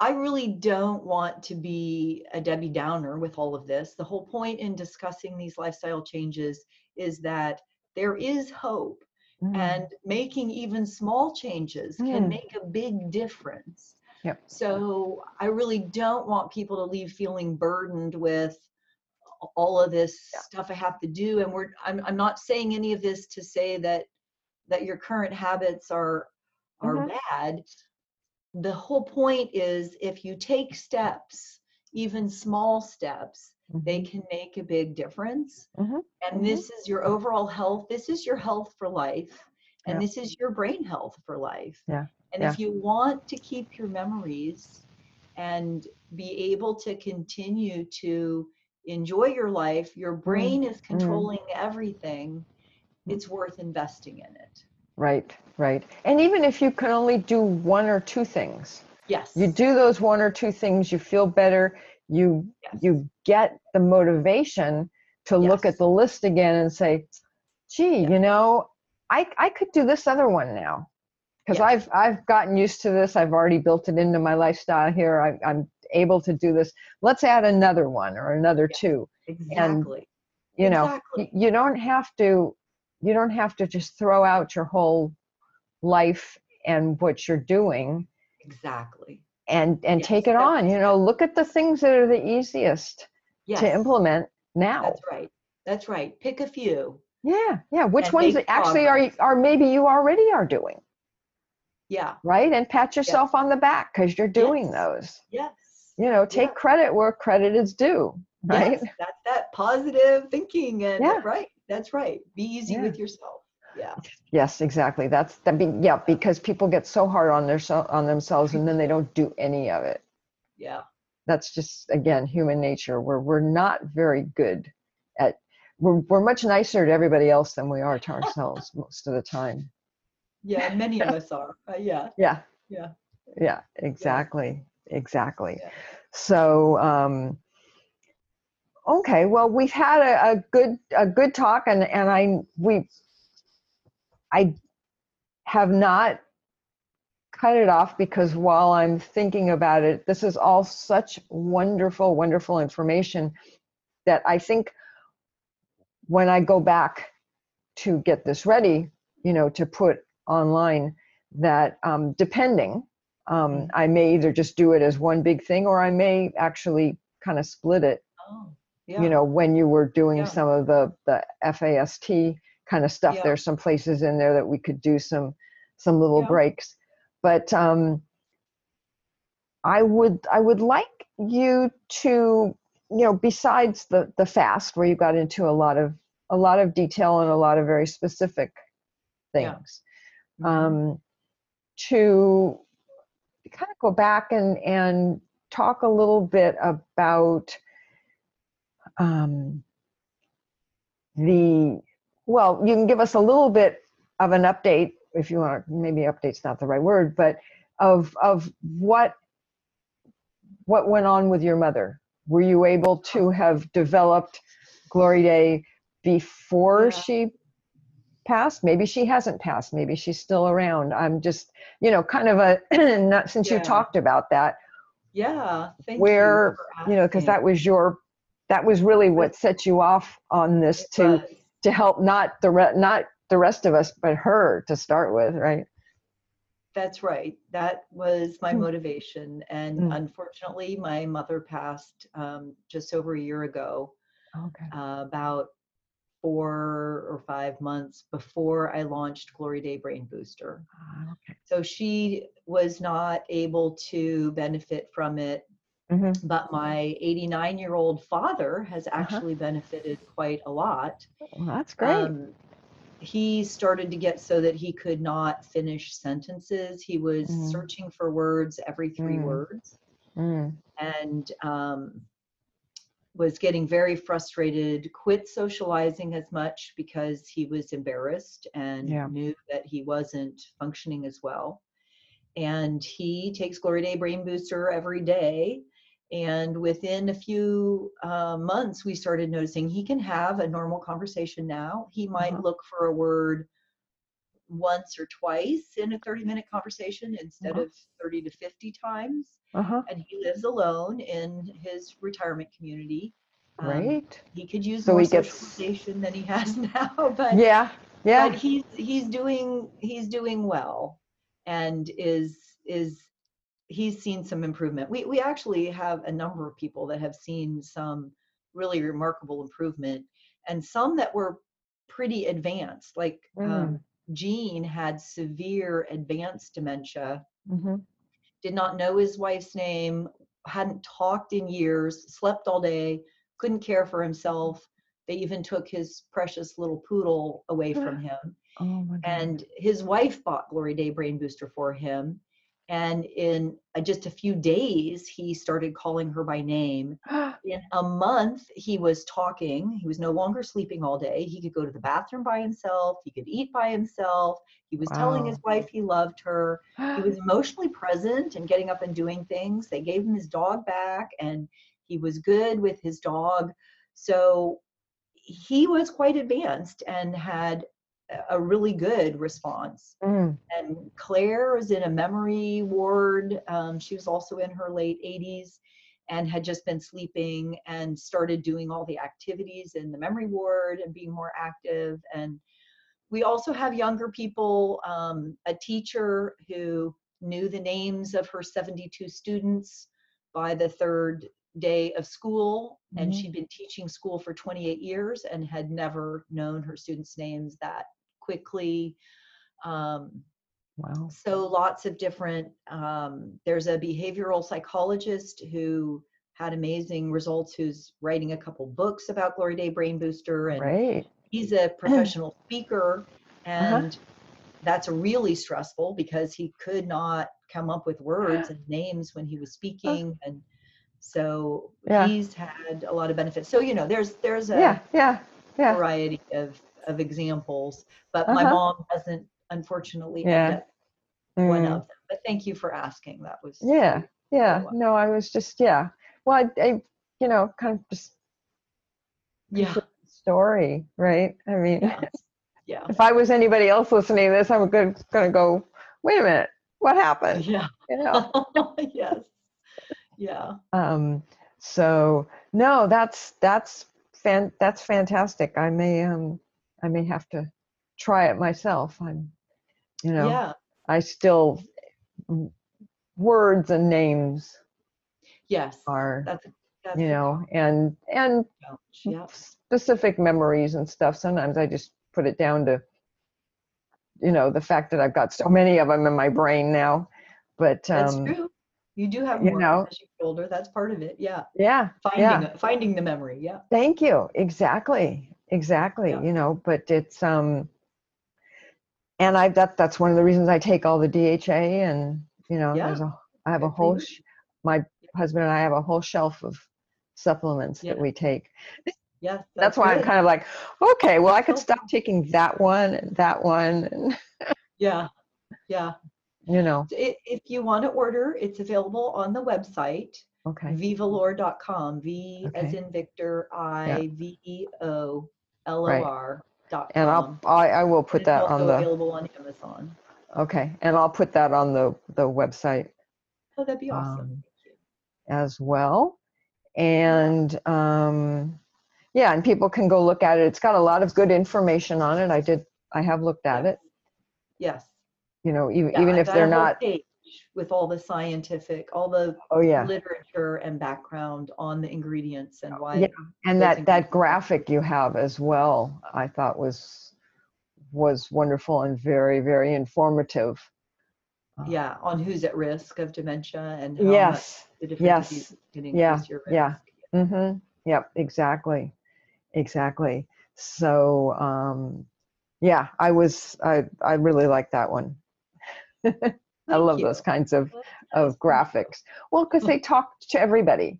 i really don't want to be a debbie downer with all of this the whole point in discussing these lifestyle changes is that there is hope Mm. and making even small changes can Mm. make a big difference Yep. so i really don't want people to leave feeling burdened with all of this Yeah. stuff i have to do and we're I'm, I'm not saying any of this to say that that your current habits are are Mhm. bad the whole point is if you take steps even small steps they can make a big difference Mhm. and Mhm. this is your overall health this is your health for life and Yeah. this is your brain health for life Yeah. and Yeah. if you want to keep your memories and be able to continue to enjoy your life your brain is controlling everything Mm. it's worth investing in it Right, right. And even if you can only do one or two things, yes you do those one or two things, you feel better, you Yes. you get the motivation to look at the list again and say, gee, Yeah. you know, I, I could do this other one now. Because Yes. I've I've gotten used to this. I've already built it into my lifestyle here. I, I'm able to do this. Let's add another one or another Yeah. two. exactly You know, Exactly. you don't have to you don't have to just throw out your whole life and what you're doing exactly and and Yes, take it on. You know, look at the things that are the easiest yes to implement now. that's right that's right pick a few Yeah, yeah. Which ones actually are progress. are maybe you already are doing, yeah right? And pat yourself on the back because you're doing Yes. those. yes You know, take Yeah. credit where credit is due, right? Yes, that's that positive thinking and Yeah. right. That's right. Be easy with yourself. Yeah. Yes, exactly. That's that. Be, yeah, because people get so hard on their on themselves and then they don't do any of it. Yeah. that's just again human nature where we're not very good at we're, we're much nicer to everybody else than we are to ourselves <laughs> most of the time yeah many of us are uh, yeah <laughs> yeah yeah yeah exactly yeah. exactly yeah. so um okay well we've had a, a, good a good talk and and i we i have not cut it off because while i'm thinking about it this is all such wonderful wonderful information that i think when i go back to get this ready you know to put online that um, depending um, mm-hmm. i may either just do it as one big thing or i may actually kind of split it oh yeah. you know when you were doing yeah. some of the the fast kind of stuff yeah. there's some places in there that we could do some some little breaks but um i would i would like you to you know besides the the fast where you got into a lot of a lot of detail and a lot of very specific things mm-hmm. um to kind of go back and and talk a little bit about um, the well you can give us a little bit of an update if you want maybe update's not the right word but of of what what went on with your mother? Were you able to have developed glory day before yeah. she passed? Maybe she hasn't passed. Maybe she's still around. I'm just you know kind of a <clears throat> not since yeah. you talked about that yeah where you, you know because that was your that was really what set you off on this to to help not the re- not the rest of us but her to start with right that's right that was my hmm. motivation and mm. unfortunately my mother passed um, just over a year ago okay. uh, about four or five months before I launched Glory Day Brain Booster. Ah, okay. So she was not able to benefit from it Mm-hmm. But my 89 year old father has uh-huh. actually uh-huh. benefited quite a lot. Well, that's great. Um, he started to get so that he could not finish sentences. He was mm. searching for words every three mm. words mm. and um, was getting very frustrated, quit socializing as much because he was embarrassed and yeah. knew that he wasn't functioning as well. And he takes Glory Day Brain Booster every day and within a few uh, months, we started noticing he can have a normal conversation now. He might uh-huh. look for a word once or twice in a 30 minute conversation instead uh-huh. of 30 to 50 times. Uh-huh. And he lives alone in his retirement community. Um, right. he could use so more he socialization gets... than he <laughs> has now, but yeah, yeah. But he's he's doing he's doing well, and is is he's seen some improvement. We we actually have a number of people that have seen some really remarkable improvement, and some that were pretty advanced. Like um, mm. um, Gene had severe advanced dementia. Mm-hmm. Did not know his wife's name. Hadn't talked in years. Slept all day. Couldn't care for himself. They even took his precious little poodle away <gasps> from him. Oh and his wife bought Glory Day Brain Booster for him and in uh, just a few days he started calling her by name <gasps> in a month he was talking he was no longer sleeping all day he could go to the bathroom by himself he could eat by himself he was wow. telling his wife he loved her he was <gasps> emotionally present and getting up and doing things they gave him his dog back and he was good with his dog so he was quite advanced and had a really good response. Mm. And Claire is in a memory ward. Um, she was also in her late 80s and had just been sleeping and started doing all the activities in the memory ward and being more active. And we also have younger people, um, a teacher who knew the names of her 72 students by the third day of school and mm-hmm. she'd been teaching school for 28 years and had never known her students names that quickly. Um, wow. So lots of different, um, there's a behavioral psychologist who had amazing results who's writing a couple books about Glory Day Brain Booster. And right. he's a <clears throat> professional speaker uh-huh. and uh-huh. that's really stressful because he could not come up with words and names when he was speaking and So Yeah. he's had a lot of benefits. So you know, there's there's a Yeah, yeah, yeah. variety of of examples, but my Uh-huh. mom hasn't unfortunately Yeah. up one Mm. of them. But thank you for asking. That was Yeah, yeah. No, I was just yeah. Well, I, I you know, kind of just yeah, story, right? I mean, yeah, <laughs> yeah, if I was anybody else listening to this, I'm good, gonna go. Wait a minute, what happened? <laughs> yeah. You know. <laughs> yes, yeah, um, so no, that's that's fan that's fantastic. I may um I may have to try it myself. I'm, you know, yeah, I still words and names yes. are That's that's you know and and. Yeah, specific memories and stuff sometimes i just put it down to you know the fact that i've got so many of them in my brain now but that's um true. You do have you more know. as you get older. That's part of it. Yeah, yeah finding yeah finding the memory. Yeah, thank you exactly exactly Yeah. you know but it's um and i that that's one of the reasons i take all the dha and you know Yeah. there's a i have a whole sh- my husband and i have a whole shelf of supplements Yeah. that we take yes. <laughs> that's, why i'm kind of like okay well i could stop taking that one and that one and <laughs> Yeah, yeah. you know If you want to order, it's available on the website. okay vivalore.com v as in victor i v e o l o Right. r dot and i'll. I, I will put that on the available on amazon. Okay and i'll put that on the the website oh that'd be awesome. Um, as well. And um yeah and people can go look at it. It's got a lot of good information on it. I did i have looked at it. Yes. You know even Yeah, even if they're not page with all the scientific all the oh yeah literature and background on the ingredients and why Yeah, and that that graphic you have as well i thought was was wonderful and very very informative Uh, yeah on who's at risk of dementia and yes the different yes, yeah, your risk yeah. Mm-hmm. Yep, exactly. Exactly. So um yeah, I was I I really like that one. <laughs> I love you. those kinds of of graphics. Well, because they talk to everybody,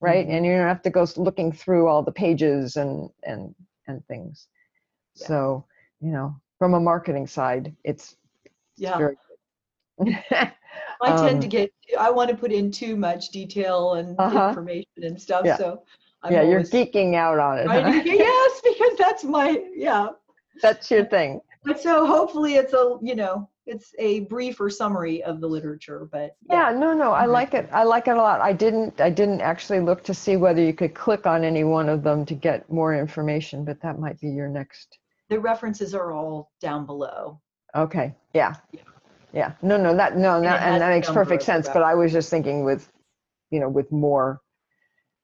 right? Mhm. And you don't have to go looking through all the pages and and and things. Yeah. So, you know, from a marketing side, it's, Yeah. very good. I <laughs> tend Um, to get, I want to put in too much detail and Uh-huh. information and stuff. Yeah. So I'm yeah, you're geeking out on it. huh? get- <laughs> yes, because that's my, yeah. That's your thing. But so hopefully it's a, you know, it's a briefer summary of the literature, but Yeah, no, no, I like it. I like it a lot. I didn't, I didn't actually look to see whether you could click on any one of them to get more information, but that might be your next. the references are all down below. Okay, yeah, Yeah. yeah. No, no, that, no, And no, and that makes perfect sense. But I was just thinking with, you know, with more.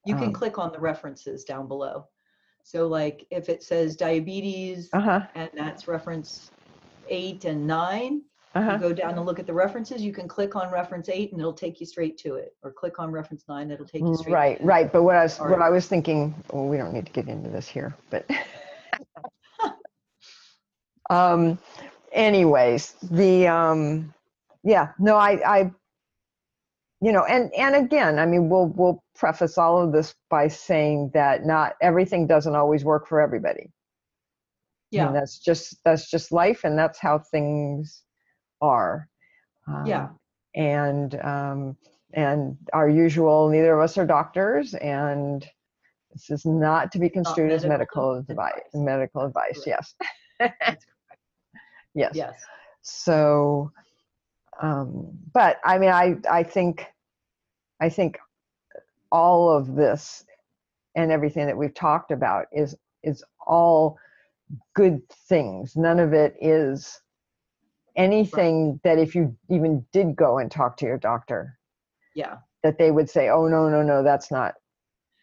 You can Um, click on the references down below. So like if it says diabetes Uh huh. and that's reference eight and nine, Uh you go down and look at the references, you can click on reference eight and it'll take you straight to it. Or click on reference nine, it'll take you straight. Right, right. But what I was, what I was thinking, well, we don't need to get into this here, but. <laughs> um, anyways, the um, yeah, no, I, I, you know, and and again, I mean, we'll we'll preface all of this by saying that not everything doesn't always work for everybody. I mean, Yeah, that's just that's just life, and that's how things are. yeah, Um, and um, and our usual neither of us are doctors and this is not to be construed as medical medical advice advice. medical advice yes. <laughs> Yes. Yes, so um but i mean i i think i think all of this and everything that we've talked about is is all good things. None of it is anything that if you even did go and talk to your doctor yeah, that they would say oh no no no that's not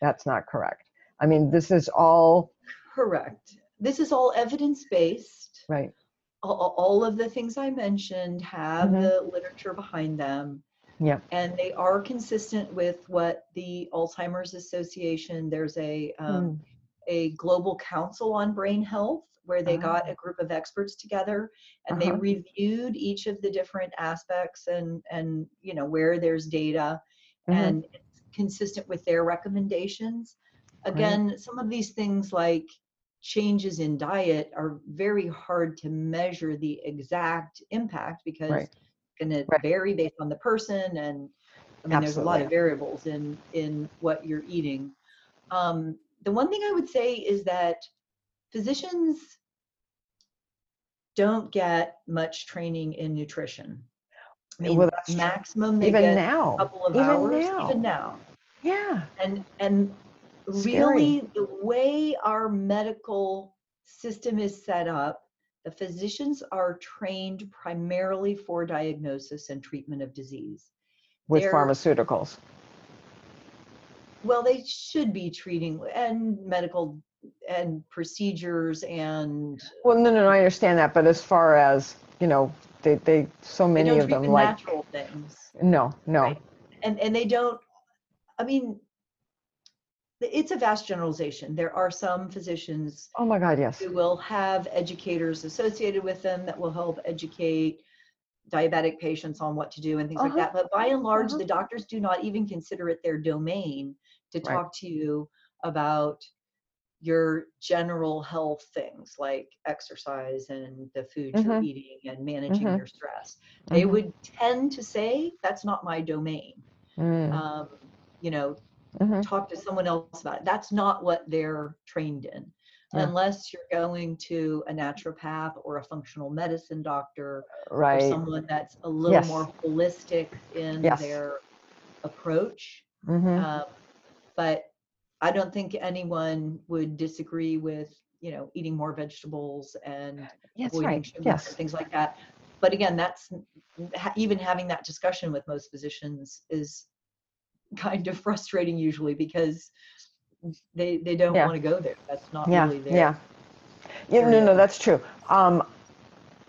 that's not correct i mean this is all correct. This is all evidence-based. right All, all of the things I mentioned have Mhm. the literature behind them. Yeah. And they are consistent with what the Alzheimer's Association, there's a, um, Mm. a global council on brain health where they got Ah. a group of experts together and they Uh-huh. reviewed each of the different aspects and and you know where there's data Mhm. and it's consistent with their recommendations. Again, right. some of these things like changes in diet are very hard to measure the exact impact because right. it's going to vary based on the person and I mean, Absolutely. there's a lot of variables in in what you're eating. Um, the one thing I would say is that physicians don't get much training in nutrition. I mean, well, maximum they even get now. a couple of even hours, now. even now. Yeah. And and really the way our medical system is set up, the physicians are trained primarily for diagnosis and treatment of disease. With They're, pharmaceuticals. Well, they should be treating and medical and procedures and well no no, no i understand that but as far as you know they they so many they of them the like natural things no no right? and and they don't i mean it's a vast generalization there are some physicians oh my god yes who will have educators associated with them that will help educate diabetic patients on what to do and things uh-huh. like that but by and large uh-huh. the doctors do not even consider it their domain to talk right. to you about your general health things like exercise and the food mm-hmm. you're eating and managing mm-hmm. your stress. They mm-hmm. would tend to say, that's not my domain. Mm. Um, you know, mm-hmm. talk to someone else about it. That's not what they're trained in. Yeah. Unless you're going to a naturopath or a functional medicine doctor right. or someone that's a little yes. more holistic in yes. their approach. Mm-hmm. Um, but I don't think anyone would disagree with you know eating more vegetables and yes, avoiding right. sugar yes. and things like that. But again, that's even having that discussion with most physicians is kind of frustrating usually because they they don't yeah. want to go there. That's not yeah. really there. Yeah. Yeah, no, no, that's true. Um,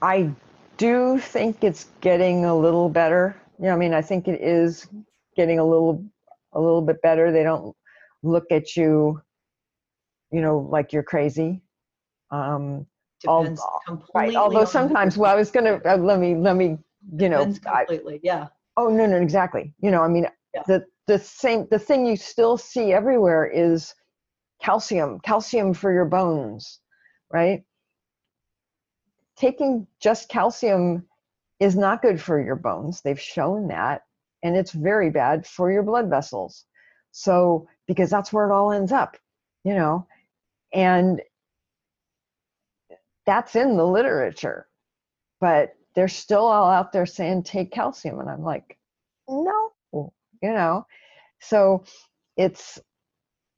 I do think it's getting a little better. Yeah, I mean, I think it is getting a little a little bit better. They don't look at you, you know, like you're crazy. Um, Depends all, completely. Right. Although sometimes, well, I was gonna uh, let me let me, you know, completely. I, yeah. Oh no, no, exactly. You know, I mean, yeah. the the same the thing you still see everywhere is calcium, calcium for your bones, right? Taking just calcium is not good for your bones. They've shown that, and it's very bad for your blood vessels. So, because that's where it all ends up, you know, and that's in the literature, but they're still all out there saying take calcium. And I'm like, no, you know, so it's,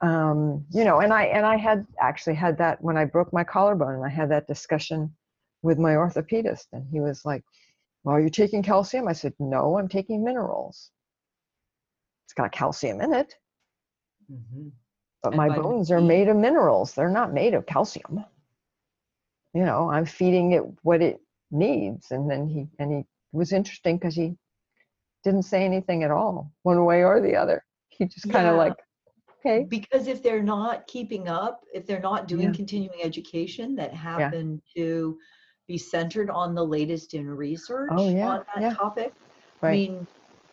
um, you know, and I, and I had actually had that when I broke my collarbone and I had that discussion with my orthopedist and he was like, well, are you taking calcium? I said, no, I'm taking minerals. It's got calcium in it. Mm-hmm. But and my bones are made of minerals. They're not made of calcium. You know, I'm feeding it what it needs. And then he, and he was interesting because he didn't say anything at all, one way or the other. He just kind of yeah. like, okay. Because if they're not keeping up, if they're not doing yeah. continuing education that happen yeah. to be centered on the latest in research oh, on that topic, right. I mean,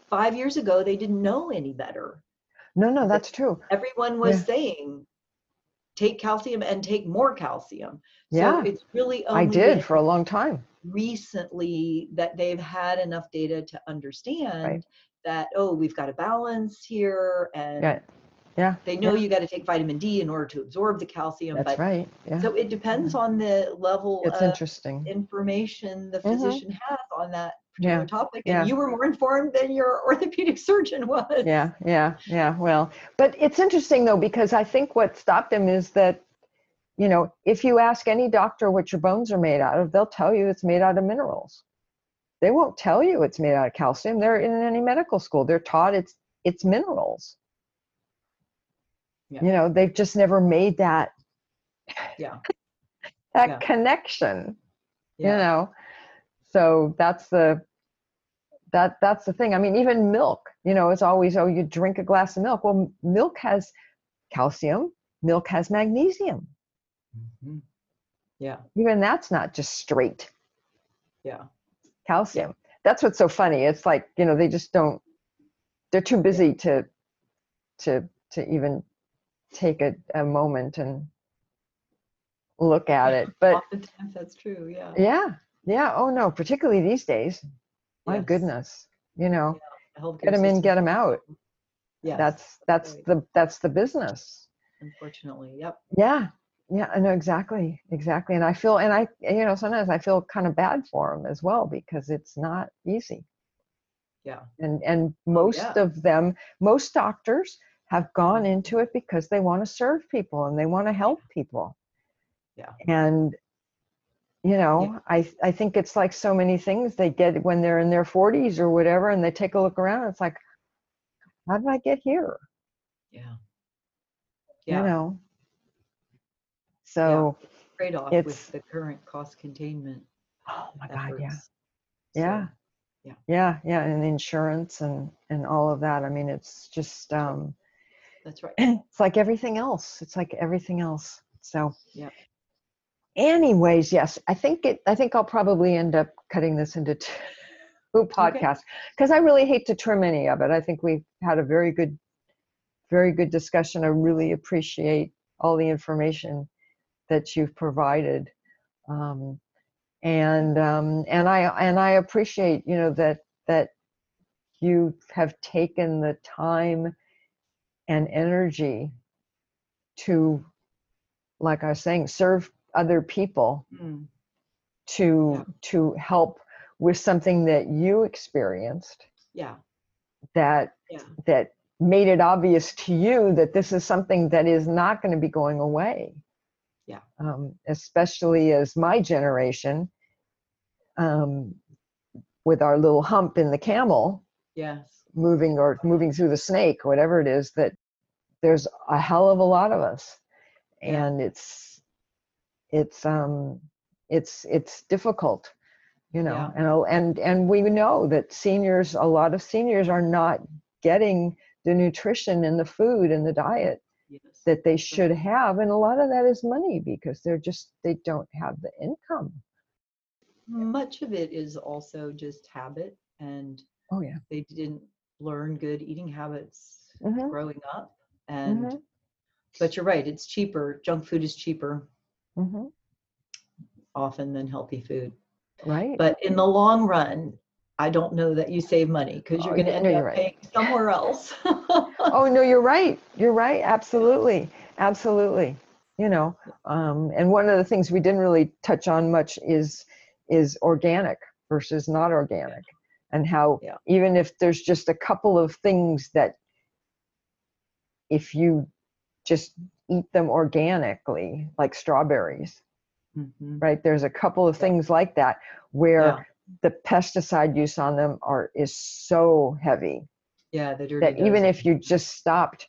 five years ago, they didn't know any better. No, no, that's true. Everyone was yeah. saying take calcium and take more calcium. Yeah. So it's really I did for a long time. Recently that they've had enough data to understand right. that oh, we've got a balance here and yeah. Yeah. They know yeah. you got to take vitamin D in order to absorb the calcium. That's but, right. Yeah. So it depends on the level it's of interesting. information the mm-hmm. physician mm-hmm. has on that particular yeah. topic. Yeah. And you were more informed than your <laughs> orthopedic surgeon was. Yeah, yeah, yeah. Well, but it's interesting though, because I think what stopped him is that, you know, if you ask any doctor what your bones are made out of, they'll tell you it's made out of minerals. They won't tell you it's made out of calcium. They're in any medical school. They're taught it's it's minerals yeah. you know they've just never made that yeah <laughs> that yeah. connection yeah. you know so that's the that that's the thing i mean even milk you know it's always oh you drink a glass of milk well milk has calcium milk has magnesium mm-hmm. yeah even that's not just straight yeah calcium yeah. that's what's so funny it's like you know they just don't they're too busy to to to even take a, a moment and look at it. <laughs> But Oftentimes that's true. Yeah. yeah, yeah. Oh no, particularly these days. My Yes. goodness, you know, healthcare get them in, get them out. Yeah. That's that's right. the that's the business. unfortunately. Yep. Yeah, yeah. I know exactly, exactly. And I feel, and I, you know, sometimes I feel kind of bad for them as well because it's not easy. Yeah. and and most yeah. of them most doctors have gone mm-hmm. into it because they want to serve people and they want to help people Yeah. and you know i i think it's like so many things they get when they're in their 40s or whatever and they take a look around it's like how did i get here Yeah. you Yeah. know so Trade-off it's- with the current cost containment oh my god yeah So, yeah yeah. yeah yeah and insurance and and all of that i mean it's just um That's right. <clears throat> it's like everything else. It's like everything else. So, Yep. Anyways, yes, I think it. I think I'll probably end up cutting this into <laughs> two podcasts because I really hate to trim any of it. I think we've had a very good, very good discussion. I really appreciate all the information that you've provided, um, and um, and I and I appreciate you know that that you have taken the time and energy to like i was saying serve other people Mm, to Yeah. to help with something that you experienced Yeah. that Yeah. that made it obvious to you that this is something that is not going to be going away Yeah. um, especially as my generation um, with our little hump in the camel Yes. moving or moving through the snake, whatever it is, that there's a hell of a lot of us. Yeah. And it's it's um it's it's difficult, you know, Yeah. and and and we know that seniors, a lot of seniors are not getting the nutrition and the food and the diet Yes. that they should have. And a lot of that is money because they're just they don't have the income. Much of it is also just habit, and Oh yeah. they didn't learn good eating habits Mhm. growing up. And Mhm. but you're right, it's cheaper. Junk food is cheaper hmm often than healthy food. Right. But in the long run, I don't know that you save money because you're Oh, going to end no, up right. paying somewhere else. <laughs> oh no you're right you're right absolutely absolutely you know um, and one of the things we didn't really touch on much is is organic versus not organic and how Yeah. even if there's just a couple of things that if you just eat them organically like strawberries Mhm. right there's a couple of things like that where Yeah. the pesticide use on them are is so heavy Yeah, the dirty that even if you just stopped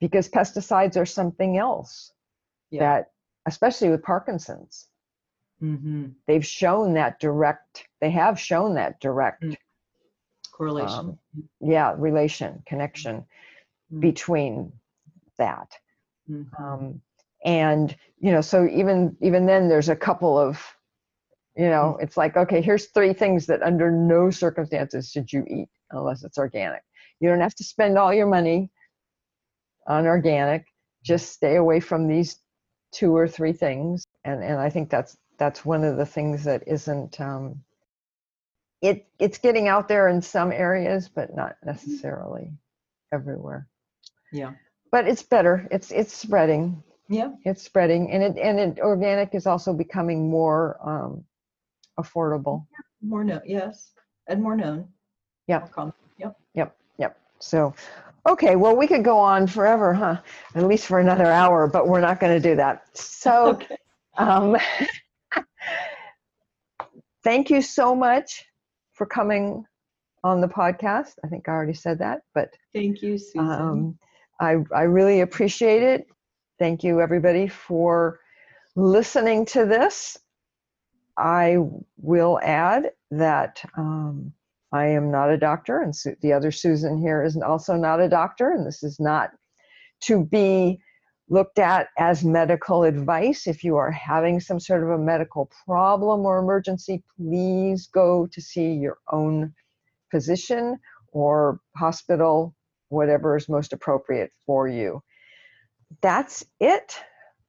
because pesticides are something else yeah. that especially with parkinson's hmm they've shown that direct they have shown that direct Mm. correlation. um, yeah relation connection Mm. between that Mhm. um, and you know so even even then there's a couple of you know it's like okay here's three things that under no circumstances should you eat unless it's organic. You don't have to spend all your money on organic. Just stay away from these two or three things. And and i think that's that's one of the things that isn't um it it's getting out there in some areas but not necessarily everywhere. Yeah. But it's better it's it's spreading Yeah. it's spreading and it and it organic is also becoming more um affordable More known. Yes. And more known. Yeah. Yep. yep yep so okay well we could go on forever huh at least for another hour but we're not going to do that so <laughs> Okay. um <laughs> thank you so much for coming on the podcast i think i already said that but Thank you, Susan. Um, I, I really appreciate it. Thank you, everybody, for listening to this. I will add that um, I am not a doctor, and Su- the other Susan here is also not a doctor, and this is not to be looked at as medical advice. If you are having some sort of a medical problem or emergency, please go to see your own physician or hospital whatever is most appropriate for you. That's it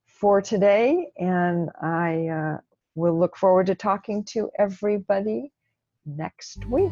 for today, and I uh, will look forward to talking to everybody next week.